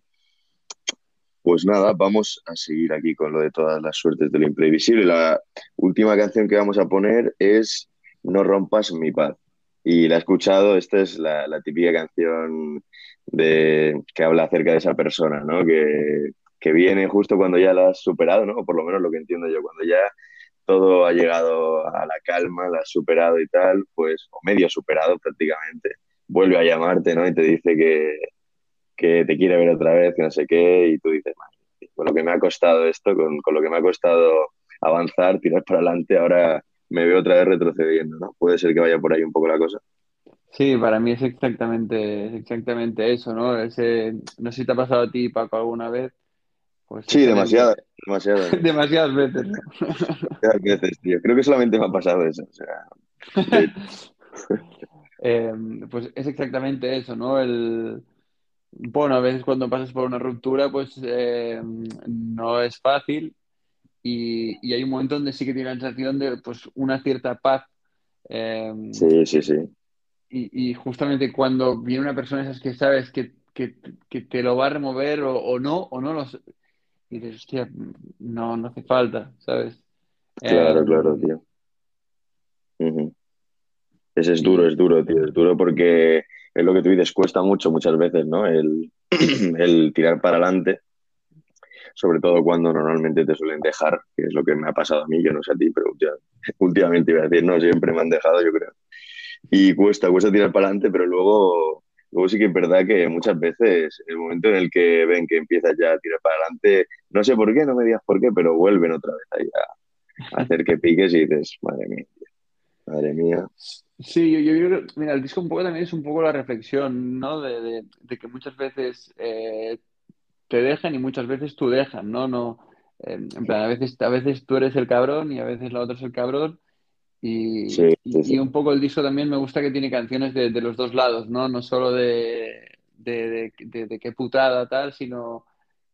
Pues nada, vamos a seguir aquí con lo de todas las suertes del imprevisible. La última canción que vamos a poner es No rompas mi paz. Y la he escuchado, esta es la, la típica canción de, que habla acerca de esa persona, ¿no? Que, que viene justo cuando ya la has superado, ¿no? O por lo menos lo que entiendo yo, cuando ya todo ha llegado a la calma, la has superado y tal, pues, o medio superado prácticamente, vuelve a llamarte, ¿no? Y te dice que, que te quiere ver otra vez, que no sé qué, y tú dices, con lo que me ha costado esto, con, con lo que me ha costado avanzar, tirar para adelante, ahora me veo otra vez retrocediendo, ¿no? Puede ser que vaya por ahí un poco la cosa. Sí, para mí es exactamente, es exactamente eso, ¿no? Ese, no sé si te ha pasado a ti, Paco, alguna vez. Pues Sí, demasiadas, demasiadas, demasiadas veces, demasiadas veces, tío. Creo que solamente me ha pasado eso. O sea, Eh, pues es exactamente eso, ¿no? El, bueno, a veces cuando pasas por una ruptura, pues eh, no es fácil y, y hay un momento donde sí que tiene la sensación de pues una cierta paz. Eh, sí, sí, sí. y, y justamente cuando viene una persona esas que sabes que, que, que te lo va a remover o, o no, o no los y dices, hostia, no, no hace falta, ¿sabes? Claro, Eh, claro, tío. Ujú. Ese es duro, es duro, tío. Es duro porque es lo que tú dices, cuesta mucho muchas veces, ¿no? El, tirar para adelante, sobre todo cuando normalmente te suelen dejar, que es lo que me ha pasado a mí, yo no sé a ti, pero últimamente iba a decir, no, siempre me han dejado, yo creo. Y cuesta, cuesta tirar para adelante, pero luego, luego sí que es verdad que muchas veces el momento en el que ven que empiezas ya a tirar para adelante, no sé por qué, no me digas por qué, pero vuelven otra vez ahí a, a hacer que piques y dices, madre mía, madre mía. Sí, yo, yo creo que, mira, el disco un poco también es un poco la reflexión, ¿no? De, de- de que muchas veces eh, te dejan y muchas veces tú dejan, ¿no? No, eh, en plan, a veces, a veces tú eres el cabrón y a veces la otra es el cabrón y, Sí, sí, y, sí. y un poco el disco también me gusta que tiene canciones de, de los dos lados, ¿no? No solo de, de, qué putada tal, sino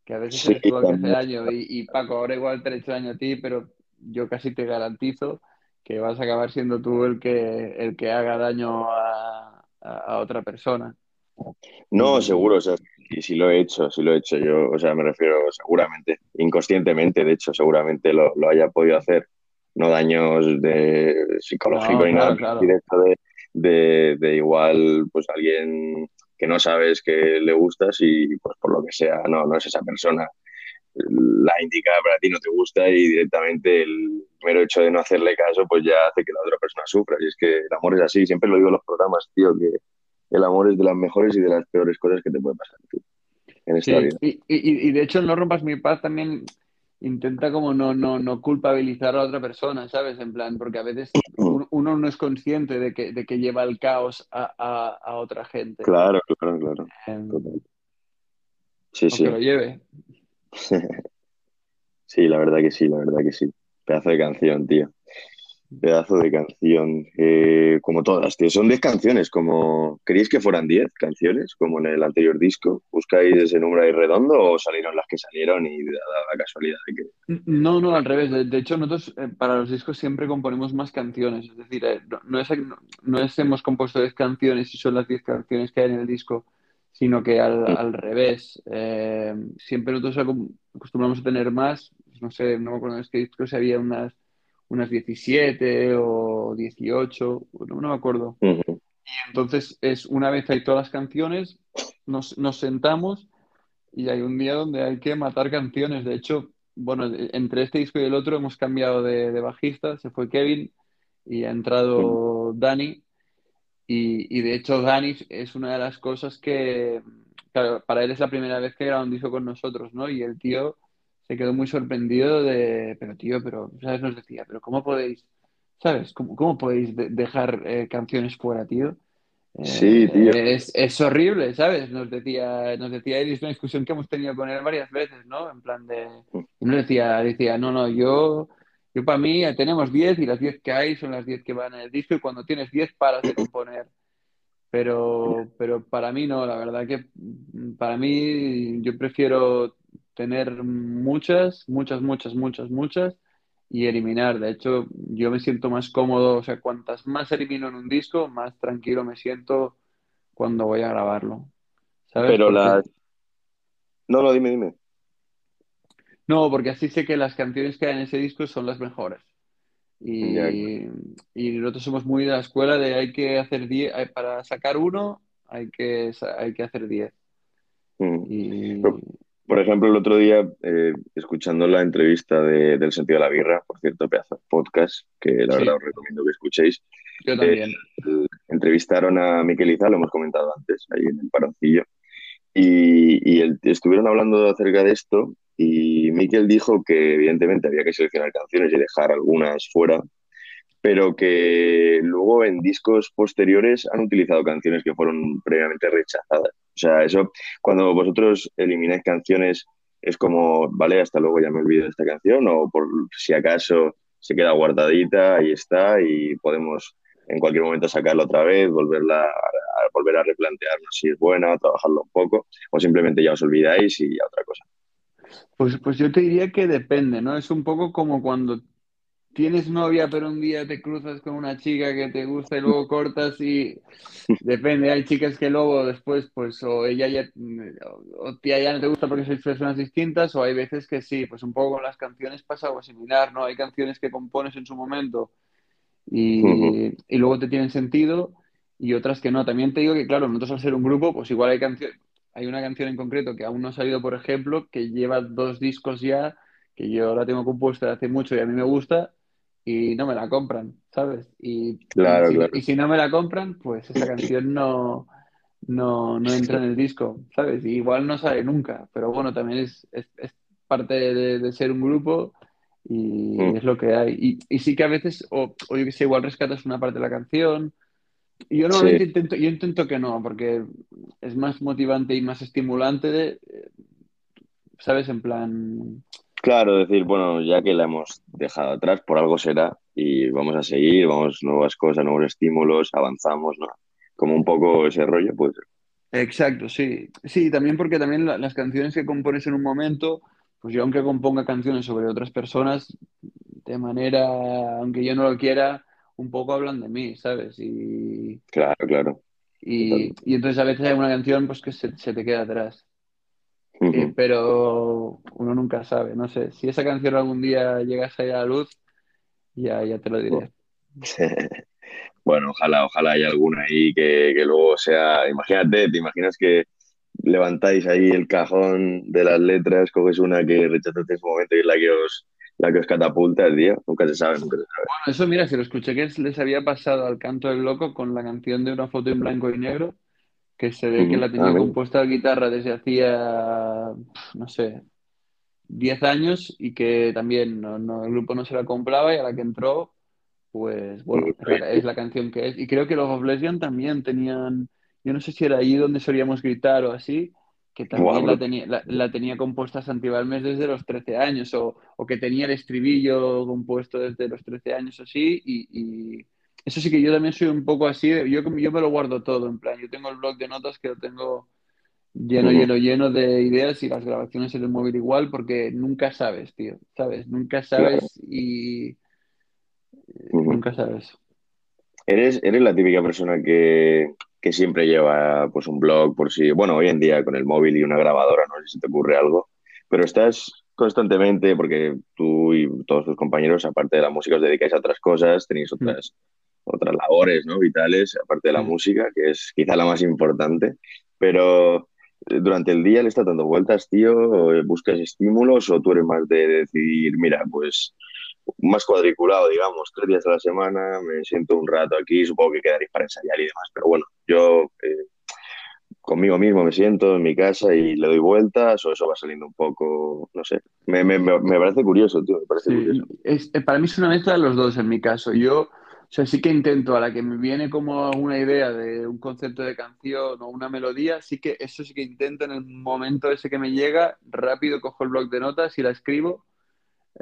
que a veces eres tú el que hace daño y, y Paco, ahora igual te he hecho daño a ti, pero yo casi te garantizo que vas a acabar siendo tú el que, el que haga daño a, a- otra persona. No, seguro, o sea, sí, sí lo he hecho, sí lo he hecho yo, o sea, me refiero seguramente, inconscientemente, de hecho, seguramente lo, lo haya podido hacer, no daños de psicológico no, ni nada, claro, pero claro. directo de, de, de igual, pues alguien que no sabes que le gustas y pues por lo que sea, no, no es esa persona la indicada para ti, no te gusta y directamente el mero hecho de no hacerle caso, pues ya hace que la otra persona sufra. Y es que el amor es así, siempre lo digo en los programas, tío, que el amor es de las mejores y de las peores cosas que te puede pasar tío, en esta Sí, vida. y, y, y de hecho No rompas mi paz también intenta como no, no, no culpabilizar a la otra persona, ¿sabes? En plan, porque a veces uno, uno no es consciente de que, de que lleva el caos a, a, a otra gente. Claro, claro, claro. Em. Sí, sí. lo lleve. Sí, la verdad que sí, la verdad que sí. Pedazo de canción, tío. Pedazo de canción. Eh, como todas, tío. Son 10 canciones, como... ¿Queríais que fueran 10 canciones, como en el anterior disco? ¿Buscáis ese número ahí redondo o salieron las que salieron y da la casualidad de que... No, no, al revés. De, hecho, nosotros eh, para los discos siempre componemos más canciones. Es decir, eh, no, es, no, no hemos compuesto 10 canciones y son las 10 canciones que hay en el disco, sino que al, al revés. Eh, siempre nosotros acostumbramos a tener más. No sé, no me acuerdo en este disco si había unas, unas 17 o 18, no, no me acuerdo. Y entonces es una vez hay todas las canciones, nos, nos sentamos y hay un día donde hay que matar canciones. De hecho, bueno, entre este disco y el otro hemos cambiado de, de bajista, se fue Kevin y ha entrado Dani. Y, y de hecho Dani es una de las cosas que, claro, para él es la primera vez que graba un disco con nosotros, ¿no? Y el tío se quedó muy sorprendido de, pero tío, pero, ¿sabes? Nos decía, pero ¿cómo podéis, ¿sabes? ¿Cómo, cómo podéis de- dejar eh, canciones fuera, tío? Sí, tío. Eh, es, es horrible, ¿sabes? Nos decía, nos decía él, es una discusión que hemos tenido con él varias veces, ¿no? En plan de... Y nos decía, decía, no, no, yo, yo para mí eh, tenemos 10 y las 10 que hay son las 10 que van en el disco y cuando tienes 10 paras de componer. Pero, pero para mí no, la verdad que mm, para mí yo prefiero tener muchas, muchas, muchas, muchas, muchas y eliminar. De hecho, yo me siento más cómodo, o sea, cuantas más elimino en un disco, más tranquilo me siento cuando voy a grabarlo. ¿Sabes? Pero Porque las... No, no, dime, dime. No, porque así sé que las canciones que hay en ese disco son las mejores. Y, nosotros somos muy de la escuela de hay que hacer 10, hay- para sacar uno hay que, hay que hacer 10. Mm. Y Por ejemplo, el otro día, eh, escuchando la entrevista de- del sentido de la birra, por cierto, pedazo de podcast, que la Sí. verdad os recomiendo que escuchéis, yo también. eh, entrevistaron a Miquel Izal, lo hemos comentado antes, ahí en el paroncillo, y, y el- estuvieron hablando acerca de esto, y Miquel dijo que evidentemente había que seleccionar canciones y dejar algunas fuera, pero que luego en discos posteriores han utilizado canciones que fueron previamente rechazadas. O sea, eso, cuando vosotros elimináis canciones, es como, vale, hasta luego ya me olvido de esta canción, o por si acaso se queda guardadita, ahí está, y podemos en cualquier momento sacarla otra vez, volverla a, a- volver a replantearnos si es buena, trabajarlo un poco, o simplemente ya os olvidáis y ya otra cosa. Pues, pues yo te diría que depende, ¿no? Es un poco como cuando tienes novia, pero un día te cruzas con una chica que te gusta y luego cortas y depende. Hay chicas que luego después, pues, o ella ya, o tía ya no te gusta porque sois personas distintas, o hay veces que sí, pues un poco con las canciones pasa algo similar, ¿no? Hay canciones que compones en su momento y, y luego te tienen sentido y otras que no. También te digo que, claro, nosotros al ser un grupo, pues igual hay canciones, hay una canción en concreto que aún no ha salido, por ejemplo, que lleva dos discos ya, que yo la tengo compuesta hace mucho y a mí me gusta y no me la compran, ¿sabes? Y, y Claro, si, claro. y si no me la compran, pues esa canción no, no, no entra en el disco, ¿sabes? Y igual no sale nunca, pero bueno, también es, es, es parte de, de ser un grupo y Mm. es lo que hay. Y, y sí que a veces, o, o yo que sé, igual rescatas una parte de la canción. Yo normalmente Sí. intento, yo intento que no, porque es más motivante y más estimulante, de, eh, ¿sabes? En plan, Claro, decir, bueno, ya que la hemos dejado atrás, por algo será, y vamos a seguir, vamos nuevas cosas, nuevos estímulos, avanzamos, ¿no? Como un poco ese rollo, pues. Exacto, sí. Sí, también porque también la- las canciones que compones en un momento, pues yo aunque componga canciones sobre otras personas, de manera, aunque yo no lo quiera, un poco hablan de mí, ¿sabes? Y, Claro, claro. y, y entonces a veces hay una canción pues que se, se te queda atrás. Eh, pero uno nunca sabe, no sé. Si esa canción algún día llegase a ir a la luz, ya, ya te lo diré. Bueno, ojalá, ojalá haya alguna ahí que, que luego sea. Imagínate, te imaginas que levantáis ahí el cajón de las letras, coges una que rechazaste en su momento y es la que os, la que os catapulta, tío. Nunca se sabe, nunca se sabe. Bueno, eso mira, si lo escuché que les había pasado al canto del loco con la canción de una foto en blanco y negro, que se ve que la tenía compuesta la guitarra desde hacía, no sé, 10 años y que también no, no, el grupo no se la compraba y a la que entró, pues bueno, es la, canción que es. Y creo que los of Lesbian también tenían, yo no sé si era ahí donde solíamos gritar o así, que también la tenía, la, la tenía compuesta Santi Balmes desde los 13 años o, o que tenía el estribillo compuesto desde los 13 años así y, y eso sí que yo también soy un poco así, yo, yo me lo guardo todo, en plan, yo tengo el blog de notas que lo tengo lleno, lleno, lleno de ideas y las grabaciones en el móvil igual porque nunca sabes, tío, ¿sabes? Nunca Claro. sabes y Ujú. nunca sabes. Eres, eres la típica persona que, que siempre lleva pues un blog por si, bueno, hoy en día con el móvil y una grabadora, no sé si te ocurre algo, pero estás constantemente, porque tú y todos tus compañeros, aparte de la música, os dedicáis a otras cosas, tenéis Mm, otras, otras labores, ¿no? Vitales, aparte de la mm. música, que es quizá la más importante, pero eh, durante el día le estás dando vueltas, tío, buscas estímulos, o tú eres más de decidir, mira, pues más cuadriculado, digamos, tres días a la semana, me siento un rato aquí, supongo que quedaréis para ensayar y demás, pero bueno, yo eh, conmigo mismo me siento en mi casa y le doy vueltas o eso va saliendo un poco, no sé, me, me, me parece curioso, tío, me parece Sí, curioso. es, eh, para mí es una mezcla de los dos en mi caso. Yo, o sea, sí que intento, a la que me viene como una idea de un concepto de canción o una melodía, sí que eso sí que intento en el momento ese que me llega, rápido cojo el bloc de notas y la escribo,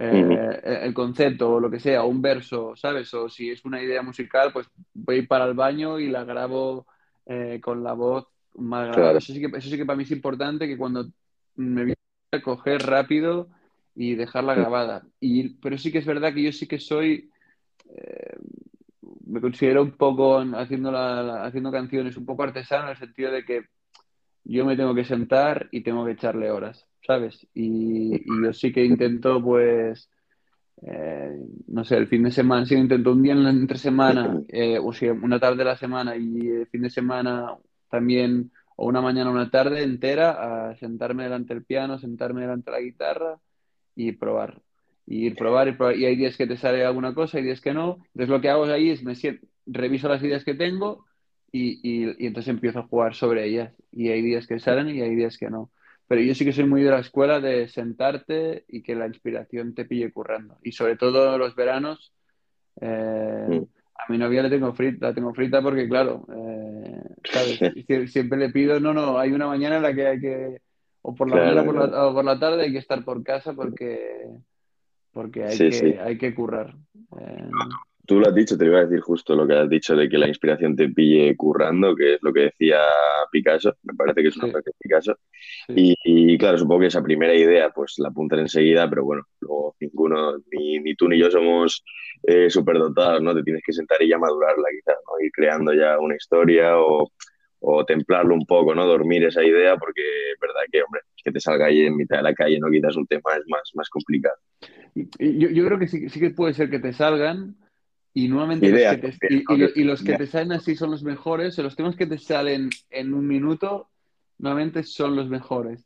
Eh, el concepto o lo que sea, o un verso, ¿sabes? O si es una idea musical, pues voy para el baño y la grabo eh, con la voz más grabada. Claro. Eso sí que, eso sí que para mí es importante que cuando me viene a coger rápido y dejarla grabada. Y, pero sí que es verdad que yo sí que soy, eh, me considero un poco en- haciendo, la, la- haciendo canciones, un poco artesano en el sentido de que yo me tengo que sentar y tengo que echarle horas, ¿sabes? Y, y yo sí que intento, pues, eh, no sé, el fin de semana, sí intento un día entre semana, eh, o sea, una tarde de la semana y el fin de semana también, o una mañana, una tarde entera, a sentarme delante del piano, sentarme delante de la guitarra y probar. Y ir probar y probar. Y hay días que te sale alguna cosa, hay días que no. Entonces lo que hago ahí es me siento, reviso las ideas que tengo y, y, y entonces empiezo a jugar sobre ellas. Y hay días que salen y hay días que no. Pero yo sí que soy muy de la escuela de sentarte y que la inspiración te pille currando. Y sobre todo los veranos, eh, a mi novia la tengo frita, la tengo frita porque, claro, eh, Siempre le pido, no, no, hay una mañana en la que hay que, o por la Claro, mañana o por la, o por la tarde hay que estar por casa porque, porque hay Sí, que, sí. hay que currar. Eh, Tú lo has dicho, te iba a decir justo lo que has dicho de que la inspiración te pille currando, que es lo que decía Picasso, me parece que es una sí, frase de Picasso. sí. Y, y, claro, supongo que esa primera idea pues la apuntan enseguida, pero bueno, luego ninguno, ni, ni tú ni yo somos eh, superdotados, ¿no? Te tienes que sentar y ya madurarla quizás, ¿no? Ir creando ya una historia o, o templarlo un poco, ¿no? Dormir esa idea, porque es verdad que, hombre, que te salga ahí en mitad de la calle, ¿no? Quizás un tema es más, más complicado. Yo, yo creo que sí, sí que puede ser que te salgan y nuevamente los que te, y, y y los que te salen así son los mejores, o los temas que te salen en un minuto, nuevamente son los mejores.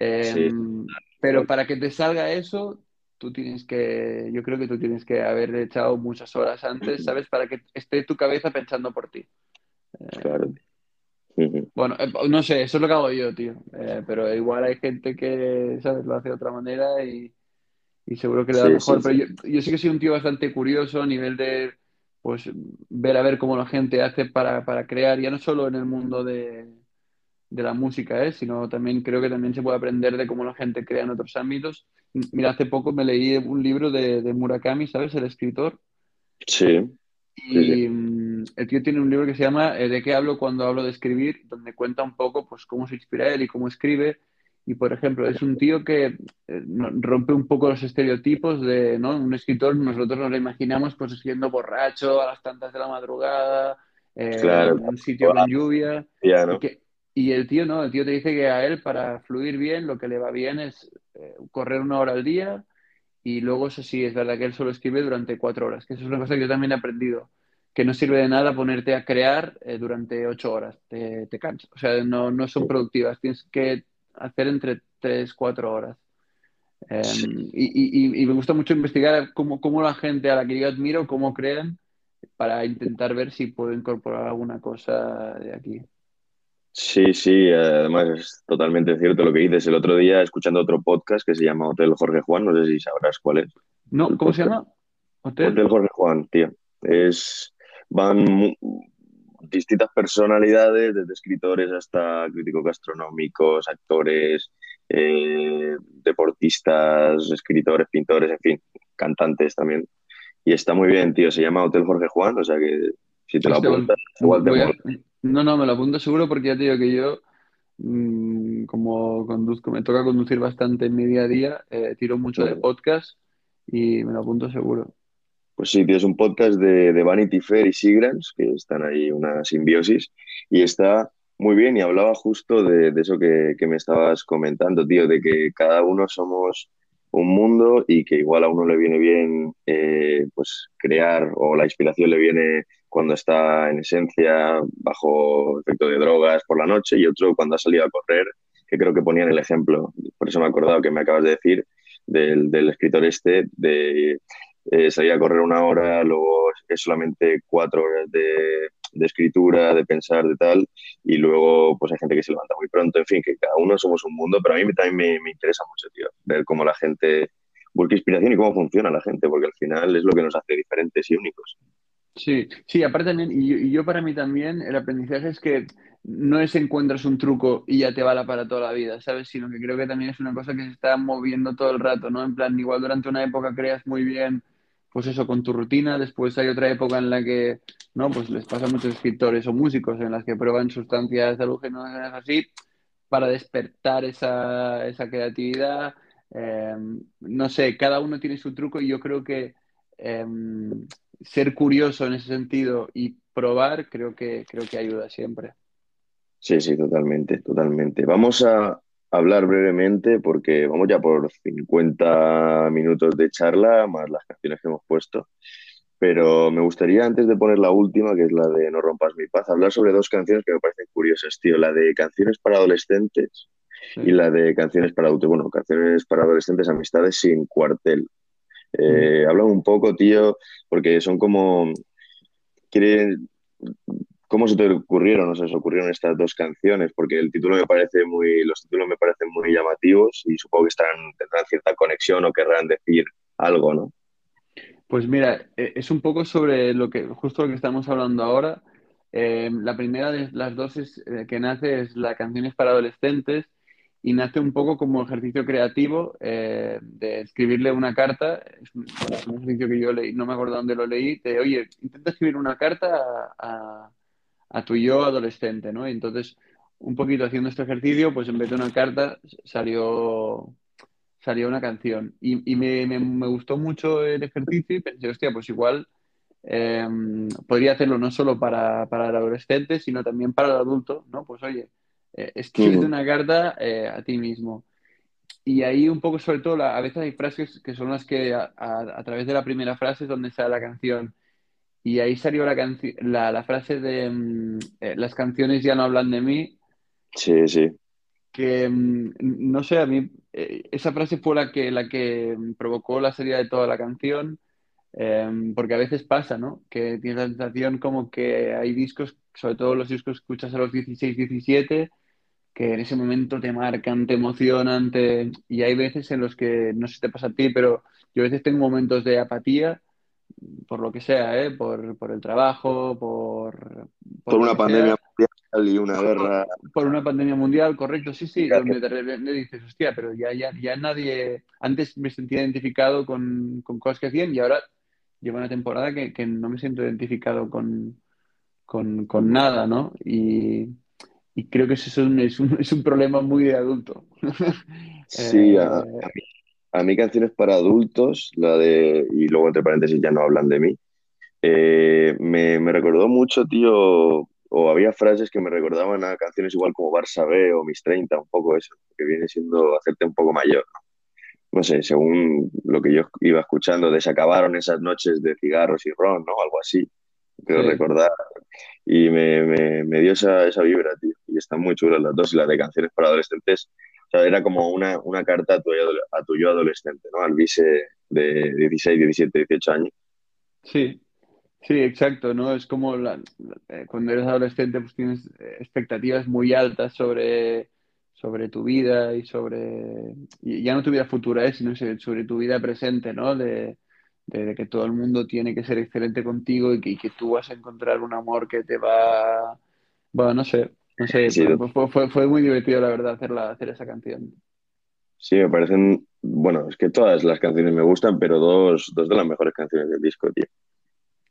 Sí, Em, pero para que te salga eso, tú tienes que, yo creo que tú tienes que haber echado muchas horas antes, ¿sabes? Para que esté tu cabeza pensando por ti. Eh, claro. Bueno, eh, no sé, eso es lo que hago yo, tío. Eh, pero igual hay gente que, ¿sabes? Lo hace de otra manera y, y seguro que le da Sí, mejor. sí, Pero sí. yo, yo sí que soy un tío bastante curioso a nivel de, pues, ver a ver cómo la gente hace para, para crear, ya no solo en el mundo de, de la música, ¿eh? Sino también creo que también se puede aprender de cómo la gente crea en otros ámbitos. Mira, hace poco me leí un libro de, de Murakami, ¿sabes? El escritor. Sí. Y mm, el tío tiene un libro que se llama eh, ¿De qué hablo cuando hablo de escribir? Donde cuenta un poco pues cómo se inspira él y cómo escribe. Y por ejemplo, es un tío que eh, rompe un poco los estereotipos de, ¿no? Un escritor, nosotros nos lo imaginamos pues siendo borracho a las tantas de la madrugada, eh, Claro, en un sitio con lluvia. ya, Y, ¿no? que, y el tío no, el tío te dice que a él para fluir bien lo que le va bien es eh, correr una hora al día y luego eso sí, es verdad que él solo escribe durante cuatro horas, que eso es una cosa que yo también he aprendido, que no sirve de nada ponerte a crear eh, durante ocho horas, te, te cansas, o sea, no, no son productivas, tienes que hacer entre tres, cuatro horas. Eh, Sí, y, y- y me gusta mucho investigar cómo, cómo la gente a la que yo admiro, cómo crean, para intentar ver si puedo incorporar alguna cosa de aquí. sí, sí, además es totalmente cierto lo que dices. El otro día, escuchando otro podcast que se llama Hotel Jorge Juan, no sé si sabrás cuál es No, ¿cómo se llama? ¿Hotel? Hotel Jorge Juan, tío. Es, van distintas personalidades, desde escritores hasta críticos gastronómicos, actores, eh, deportistas, escritores, pintores, en fin, cantantes también. Y está muy bien, tío. Se llama Hotel Jorge Juan, o sea que si te lo apuntas, igual te voy a-. No, no, me lo apunto seguro porque ya te digo que yo, mm, como conduzco, me toca conducir bastante en mi día a día, eh, tiro mucho de podcast y me lo apunto seguro. Pues sí, tío, es un podcast de, de Vanity Fair y Seagrams, que están ahí una simbiosis, y está muy bien, y hablaba justo de, de eso que, que me estabas comentando, tío, de que cada uno somos un mundo y que igual a uno le viene bien eh, pues crear o la inspiración le viene cuando está en esencia bajo efecto de drogas por la noche y otro cuando ha salido a correr, que creo que ponían el ejemplo, por eso me he acordado que me acabas de decir, del, del escritor este, de eh, salir a correr una hora, luego es solamente cuatro horas de, escritura, de pensar, de tal, y luego pues hay gente que se levanta muy pronto, en fin, que cada uno somos un mundo, pero a mí también me, me interesa mucho, tío, ver cómo la gente busca inspiración y cómo funciona la gente, porque al final es lo que nos hace diferentes y únicos. Sí, sí, aparte también, y yo, y yo, para mí también, el aprendizaje es que no es encuentras un truco y ya te vale para toda la vida, ¿sabes? Sino que creo que también es una cosa que se está moviendo todo el rato, ¿no? En plan, igual durante una época creas muy bien, pues eso, con tu rutina, después hay otra época en la que, ¿no? Pues les pasa a muchos escritores o músicos en las que prueban sustancias alucinógenas así para despertar esa, esa creatividad. Eh, no sé, cada uno tiene su truco y yo creo que... Eh, ser curioso en ese sentido y probar creo que, creo que ayuda siempre. Sí, sí, totalmente, totalmente. Vamos a hablar brevemente porque vamos ya por 50 minutos de charla, más las canciones que hemos puesto. Pero me gustaría, antes de poner la última, que es la de No rompas mi paz, hablar sobre dos canciones que me parecen curiosas, tío. La de canciones para adolescentes y la de canciones para adultos. Bueno, canciones para adolescentes, amistades sin cuartel. Eh, habla un poco, tío, porque son como... Quieren, ¿Cómo se te ocurrieron, o se ocurrieron estas dos canciones? Porque el título me parece muy, los títulos me parecen muy llamativos y supongo que tendrán cierta conexión o querrán decir algo, ¿no? Pues mira, e, es un poco sobre lo que, justo lo que estamos hablando ahora. Eh, la primera de las dos eh, que nace es la canciones para adolescentes y nace un poco como ejercicio creativo eh, de escribirle una carta. Es un, ejercicio que yo leí, no me acuerdo dónde lo leí, de oye, intenta escribir una carta a tu yo adolescente, ¿no? Y entonces, un poquito haciendo este ejercicio, pues en vez de una carta salió, salió una canción. Y, me, me, gustó mucho el ejercicio y pensé, hostia, pues igual em, podría hacerlo no solo para, para, el adolescente, sino también para el adulto, ¿no? Pues oye, eh, escribe una carta eh, a ti mismo. Y ahí un poco, sobre todo, a veces hay frases que son las que a, a, través de la primera frase es donde sale la canción. Y ahí salió la, la, la frase de mm, eh, las canciones ya no hablan de mí. Sí, sí. Que mm, no sé, a mí eh, esa frase fue la que, la que provocó la salida de toda la canción. Em, porque a veces pasa, ¿no? Que tienes la sensación como que hay discos, sobre todo los discos que escuchas a los 16, 17, que en ese momento te marcan, te emocionan, y hay veces en los que, no sé si te pasa a ti, pero yo a veces tengo momentos de apatía por lo que sea, ¿eh? por, por el trabajo, por... Por, una pandemia mundial y una guerra. Por una pandemia mundial, correcto, sí, sí, donde de repente dices, hostia, pero ya, ya, ya nadie... Antes me sentía identificado con, con cosas que hacían y ahora llevo una temporada que, que no me siento identificado con, con, con nada, ¿no? Y, y, creo que eso es un, es un, es un problema muy de adulto. Sí, a, a, mí, a mí canciones para adultos, la de, y luego entre paréntesis ya no hablan de mí, eh, me, me, recordó mucho, tío, o había frases que me recordaban a canciones igual como Barça B o Mis 30, un poco eso, que viene siendo hacerte un poco mayor, ¿no? No sé, según lo que yo iba escuchando, desacabaron esas noches de cigarros y ron, ¿no? Algo así, creo sí. recordar. Y me, me, me, dio esa, esa vibra, tío. Y están muy chulas las dos, y las de canciones para adolescentes era como una, una carta a tu, a tu, adolescente, ¿no? Al vice de 16, 17, 18 años. Sí, sí, exacto, ¿no? Es como la, eh, cuando eres adolescente pues tienes eh, expectativas muy altas sobre, sobre tu vida y sobre, y ya no tu vida futura, ¿eh? sino sobre tu vida presente, ¿no? De, que todo el mundo tiene que ser excelente contigo y que tú vas a encontrar un amor que te va, bueno, no sé, no sé, sí, fue, fue, fue, muy divertido, la verdad, hacerla, hacer esa canción. Sí, me parecen, bueno, es que todas las canciones me gustan, pero dos, dos de las mejores canciones del disco, tío.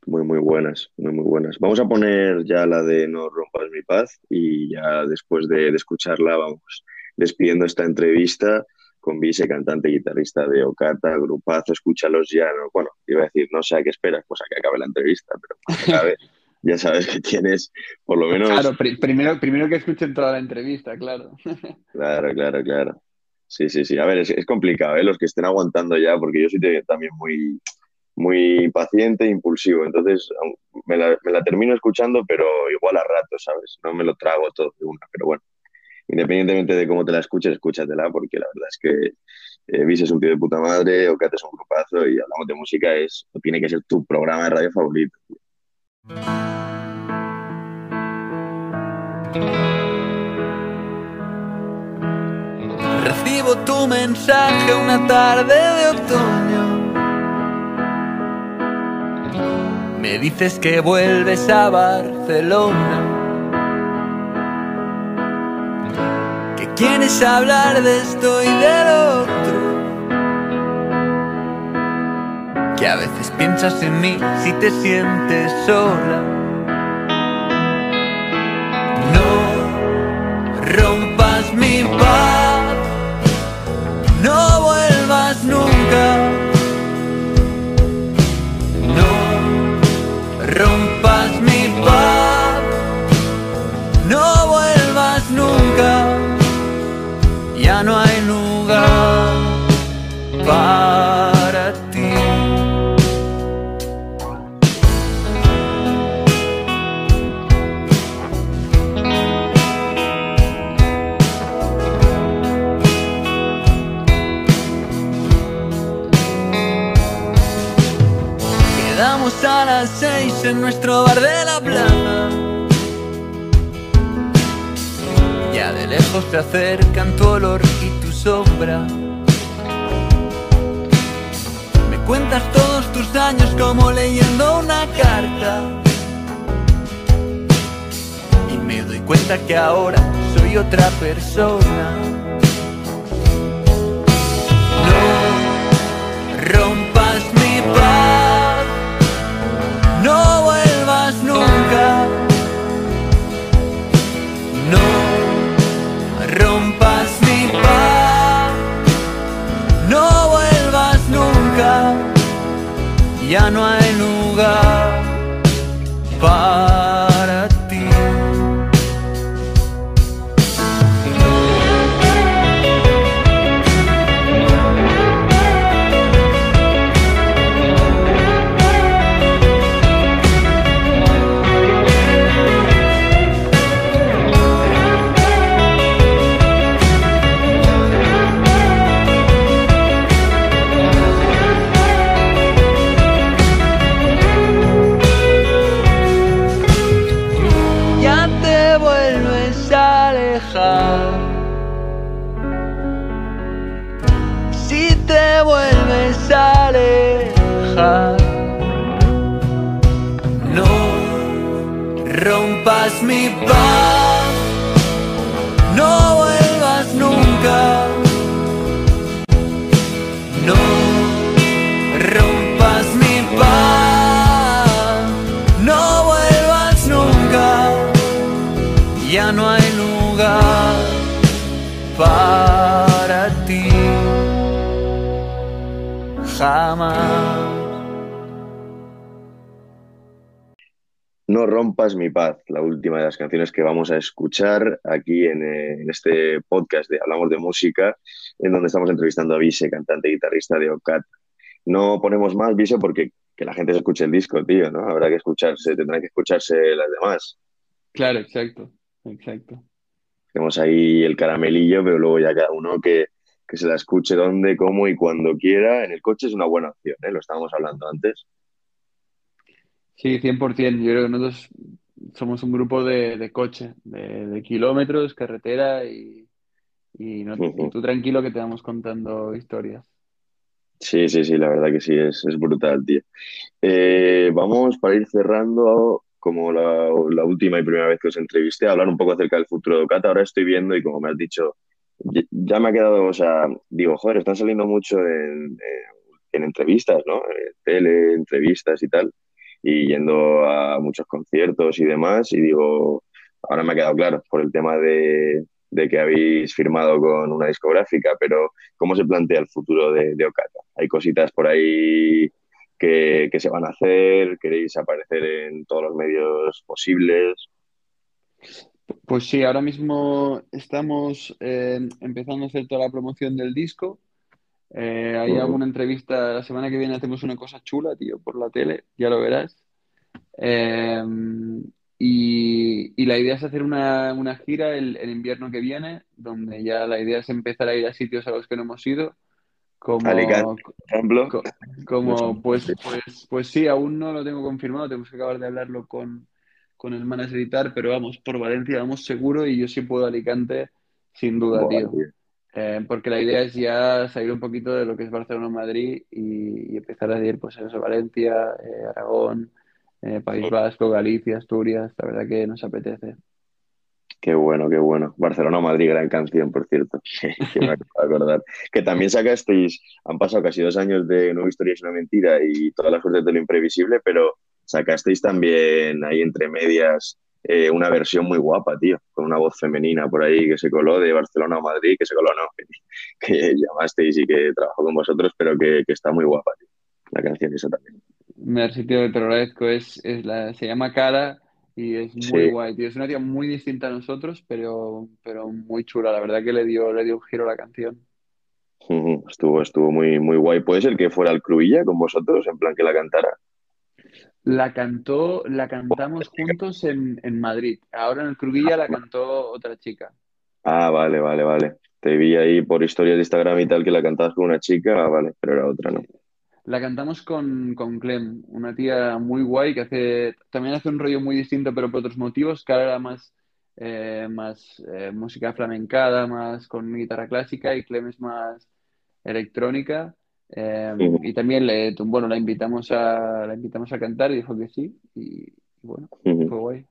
Muy, muy buenas, muy, muy buenas. Vamos a poner ya la de No rompas mi paz y ya después de, de escucharla vamos despidiendo esta entrevista con Vise, cantante y guitarrista de Ocata, grupazo, escúchalos ya, ¿no? bueno, iba a decir, no sé a qué esperas, pues a que acabe la entrevista, pero acabe, ya sabes que tienes por lo menos... Claro, pr primero, primero que escuchen toda la entrevista, claro. claro, claro, claro. Sí, sí, sí. A ver, es, es complicado, ¿eh? Los que estén aguantando ya, porque yo soy también muy, muy paciente e impulsivo. Entonces, me la, me la, termino escuchando, pero igual a rato, ¿sabes? No me lo trago todo de una, pero bueno. Independientemente de cómo te la escuches, escúchatela, porque la verdad es que eh, Vis es un tío de puta madre, Ocate es un grupazo y hablamos de música, es, tiene que ser tu programa de radio favorito. Tío. Recibo tu mensaje una tarde de otoño. Me dices que vuelves a Barcelona. Que quieres hablar de esto y del otro. Que a veces piensas en mí si te sientes sola. No rompas las seis en nuestro bar de la plaza. Ya de lejos se acercan tu olor y tu sombra. Me cuentas todos tus años como leyendo una carta. Y me doy cuenta que ahora soy otra persona. No rompas mi paz, no vuelvas nunca. No rompas mi paz, no vuelvas nunca. Ya no hay lugar para ti. Jamás. No rompas mi paz, la última de las canciones que vamos a escuchar aquí en, eh, en este podcast de Hablamos de Música, en donde estamos entrevistando a Vise, cantante y guitarrista de Ocat. No ponemos más, Vise, porque que la gente se escuche el disco, tío, ¿no? Habrá que escucharse, tendrán que escucharse las demás. Claro, exacto, exacto. Tenemos ahí el caramelillo, pero luego ya cada uno que, que se la escuche donde, cómo y cuando quiera. En el coche es una buena opción, ¿eh? Lo estábamos hablando antes. Sí, 100%. Yo creo que nosotros somos un grupo de, de coche, de, de kilómetros, carretera y, y, no- y tú tranquilo que te vamos contando historias. Sí, sí, sí, la verdad que sí, es, es brutal, tío. Eh, vamos para ir cerrando, como la, la última y primera vez que os entrevisté, a hablar un poco acerca del futuro de Ocata. Ahora estoy viendo y como me has dicho, ya, me ha quedado, o sea, digo, joder, están saliendo mucho en, en- en entrevistas, ¿no? En tele, entrevistas y tal, y yendo a muchos conciertos y demás, y digo, ahora me ha quedado claro por el tema de, de que habéis firmado con una discográfica, pero ¿cómo se plantea el futuro de, de Ocata? Hay cositas por ahí que, que se van a hacer, queréis aparecer en todos los medios posibles. Pues sí, ahora mismo estamos eh, empezando a hacer toda la promoción del disco. Eh, hay alguna entrevista, la semana que viene hacemos una cosa chula, tío, por la tele, ya lo verás. Eh, y, y la idea es hacer una, una gira el, el invierno que viene, donde ya la idea es empezar a ir a sitios a los que no hemos ido, como, Alicante, por ejemplo. co- como pues, pues, pues sí, aún no lo tengo confirmado, tenemos que acabar de hablarlo con, con el manager y tal, pero vamos, por Valencia vamos seguro y yo sí puedo Alicante, sin duda, Buah, tío. tío. Eh, porque la idea es ya salir un poquito de lo que es Barcelona-Madrid y, y empezar a ir pues eso, Valencia, eh, Aragón, eh, País Vasco, Galicia, Asturias, la verdad que nos apetece. Qué bueno, qué bueno. Barcelona Madrid, gran canción, por cierto. que me acabo de acordar. Que también sacasteis, han pasado casi dos años de Nueva Historia es una mentira y todas las fuerzas de lo imprevisible, pero sacasteis también ahí entre medias eh, una versión muy guapa, tío, con una voz femenina por ahí que se coló de Barcelona a Madrid, que se coló, no, que, llamasteis y que trabajó con vosotros, pero que, que está muy guapa, tío. La canción esa también. Merci, tío, te agradezco. Es, es la, se llama Cara y es muy Sí. guay, tío. Es una tía muy distinta a nosotros, pero, pero muy chula. La verdad que le dio, le dio un giro a la canción. Estuvo, estuvo muy, muy guay. ¿Puede ser que fuera el Cruilla con vosotros, en plan que la cantara? La cantó, la cantamos juntos en, en Madrid. Ahora en el Crubilla la cantó otra chica. Ah, vale, vale, vale. Te vi ahí por historias de Instagram y tal que la cantabas con una chica, ah, vale, pero era otra, ¿no? La cantamos con, con Clem, una tía muy guay que hace, también hace un rollo muy distinto, pero por otros motivos, que ahora era más, eh, más eh, música flamencada, más con guitarra clásica, y Clem es más electrónica. Eh, Ujú, y también le, bueno, la invitamos a, la invitamos a cantar y dijo que sí, y, bueno, fue guay.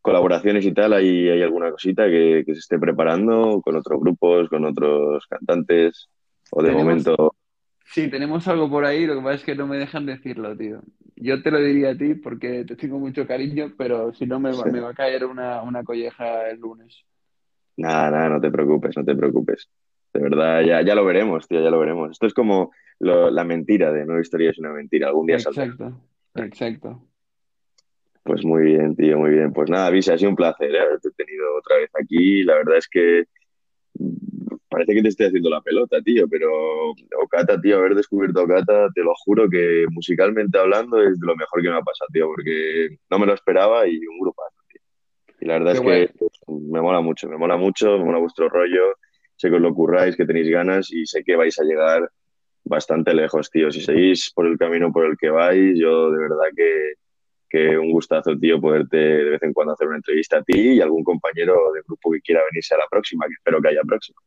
Colaboraciones y tal, ¿hay, hay alguna cosita que, que se esté preparando con otros grupos, con otros cantantes? O de Tenemos, momento, sí, tenemos algo por ahí, lo que pasa es que no me dejan decirlo, tío. Yo te lo diría a ti porque te tengo mucho cariño, pero si no me va, me va a caer una, una colleja el lunes. nada, nada, no te preocupes, no te preocupes. De verdad, ya, ya lo veremos, tío, ya lo veremos. Esto es como lo- la mentira de no historia es una mentira, algún día saldrá. Exacto, exacto. Pues muy bien, tío, muy bien. Pues nada, Visa, ha sido un placer, ¿eh? haberte tenido otra vez aquí. La verdad es que parece que te estoy haciendo la pelota, tío, pero Okata, tío, haber descubierto Okata, te lo juro que musicalmente hablando es de lo mejor que me ha pasado, tío, porque no me lo esperaba y un grupazo, tío. Y la verdad Qué es guay. que pues, me mola mucho, me mola mucho, me mola vuestro rollo. Sé que os lo curráis, que tenéis ganas y sé que vais a llegar bastante lejos, tío. Si seguís por el camino por el que vais, yo de verdad que que un gustazo, tío, poderte de vez en cuando hacer una entrevista a ti y algún compañero de grupo que quiera venirse a la próxima, que espero que haya próxima.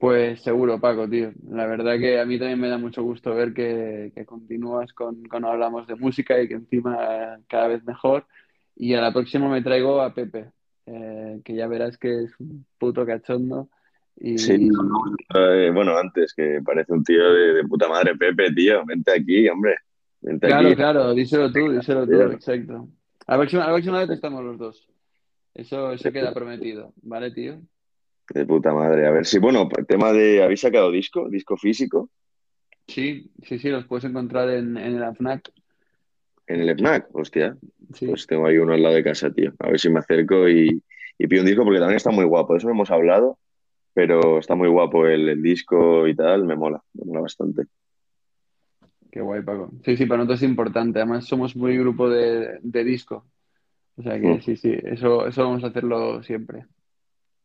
Pues seguro, Paco, tío. La verdad que a mí también me da mucho gusto ver que, que continúas con, con Hablamos de Música y que encima cada vez mejor. Y a la próxima me traigo a Pepe, eh, que ya verás que es un puto cachondo. Sí, Y eh, bueno, antes, que parece un tío de, de puta madre, Pepe, tío, vente aquí, hombre, vente claro, aquí, claro, díselo tú, díselo tú, exacto. A la próxima, a la próxima vez estamos los dos. Eso, eso queda prometido, ¿vale, tío? De puta madre. A ver si, bueno, el tema de, ¿habéis sacado disco? ¿Disco físico? Sí, sí, sí, los puedes encontrar en, en el AFNAC. En el FNAC, hostia, Sí. pues tengo ahí uno al lado de casa, tío. A ver si me acerco y, y pido un disco porque también está muy guapo. De eso hemos hablado, pero está muy guapo el, el disco y tal, me mola, me mola bastante. Qué guay, Paco. Sí, sí, para nosotros es importante. Además, somos muy grupo de, de disco. O sea que Mm. sí, sí, eso, eso vamos a hacerlo siempre.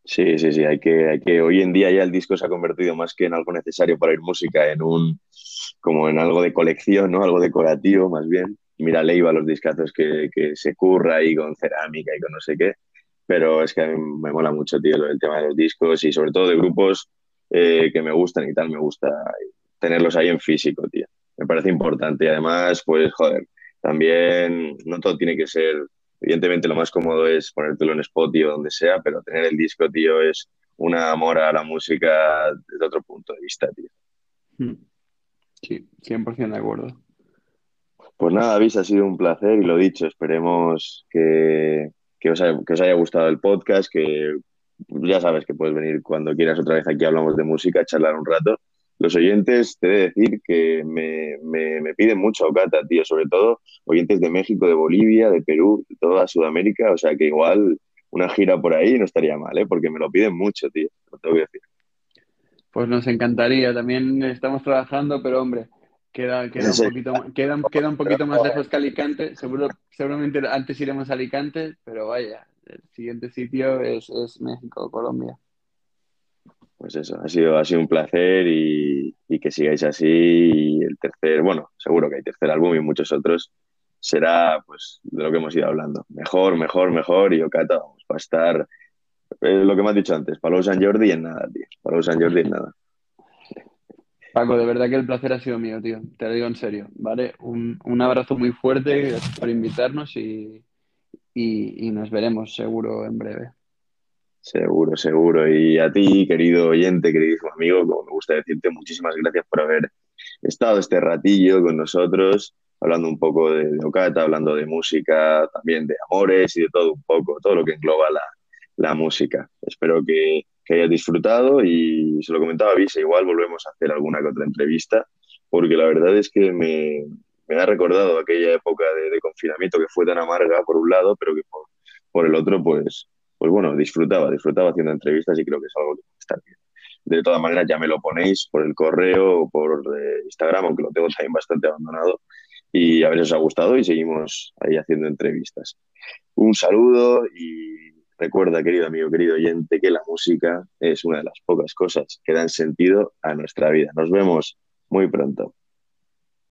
Sí, sí, sí, hay que, hay que, hoy en día ya el disco se ha convertido más que en algo necesario para ir música, en un, como en algo de colección, ¿no? Algo decorativo, más bien. Mira Leiva los discazos que, que se curra ahí con cerámica y con no sé qué, pero es que a mí me mola mucho, tío, del tema de los discos y sobre todo de grupos eh, que me gustan y tal, me gusta tenerlos ahí en físico, tío. Me parece importante y además, pues, joder, también no todo tiene que ser Evidentemente lo más cómodo es ponértelo en Spotify o donde sea, pero tener el disco, tío, es un amor a la música desde otro punto de vista, tío. Mm. Sí, 100% de acuerdo. Pues nada, Avis, ha sido un placer y lo dicho, esperemos que, que, os haya, que os haya gustado el podcast, que ya sabes que puedes venir cuando quieras otra vez aquí hablamos de música, charlar un rato. Los oyentes, te he de decir que me, me, me piden mucho a Ocata, tío, sobre todo oyentes de México, de Bolivia, de Perú, de toda Sudamérica, o sea que igual una gira por ahí no estaría mal, ¿eh? porque me lo piden mucho, tío, lo tengo que decir. Pues nos encantaría. También estamos trabajando, pero hombre, queda, queda un poquito, queda, queda un poquito más lejos que Alicante. Seguro, seguramente antes iremos a Alicante, pero vaya, el siguiente sitio es, es México, Colombia. Pues eso, ha sido, ha sido un placer y, que sigáis así. Y el tercer, bueno, seguro que hay tercer álbum y muchos otros, será pues de lo que hemos ido hablando. Mejor, mejor, mejor. Y Okata, vamos, va a estar eh, lo que me has dicho antes, Palau San Jordi en nada, tío. Palau San Jordi en nada. Paco, de verdad que el placer ha sido mío, tío. Te lo digo en serio, ¿vale? Un, un abrazo muy fuerte, por invitarnos y, y nos veremos seguro en breve. Seguro, seguro. Y a ti, querido oyente, queridísimo amigo, como me gusta decirte, muchísimas gracias por haber estado este ratillo con nosotros, hablando un poco de, de Okata, hablando de música, también de amores y de todo un poco, todo lo que engloba la, la música. Espero que, hayas disfrutado y se lo comentaba Visa, igual volvemos a hacer alguna que otra entrevista, porque la verdad es que me, me ha recordado aquella época de, de, confinamiento que fue tan amarga por un lado, pero que por, por el otro, pues, pues bueno, disfrutaba, disfrutaba haciendo entrevistas y creo que es algo que está bien. De todas maneras, ya me lo ponéis por el correo o por eh, Instagram, aunque lo tengo también bastante abandonado. Y a ver si os ha gustado y seguimos ahí haciendo entrevistas. Un saludo y recuerda, querido amigo, querido oyente, que la música es una de las pocas cosas que dan sentido a nuestra vida. Nos vemos. muy pronto.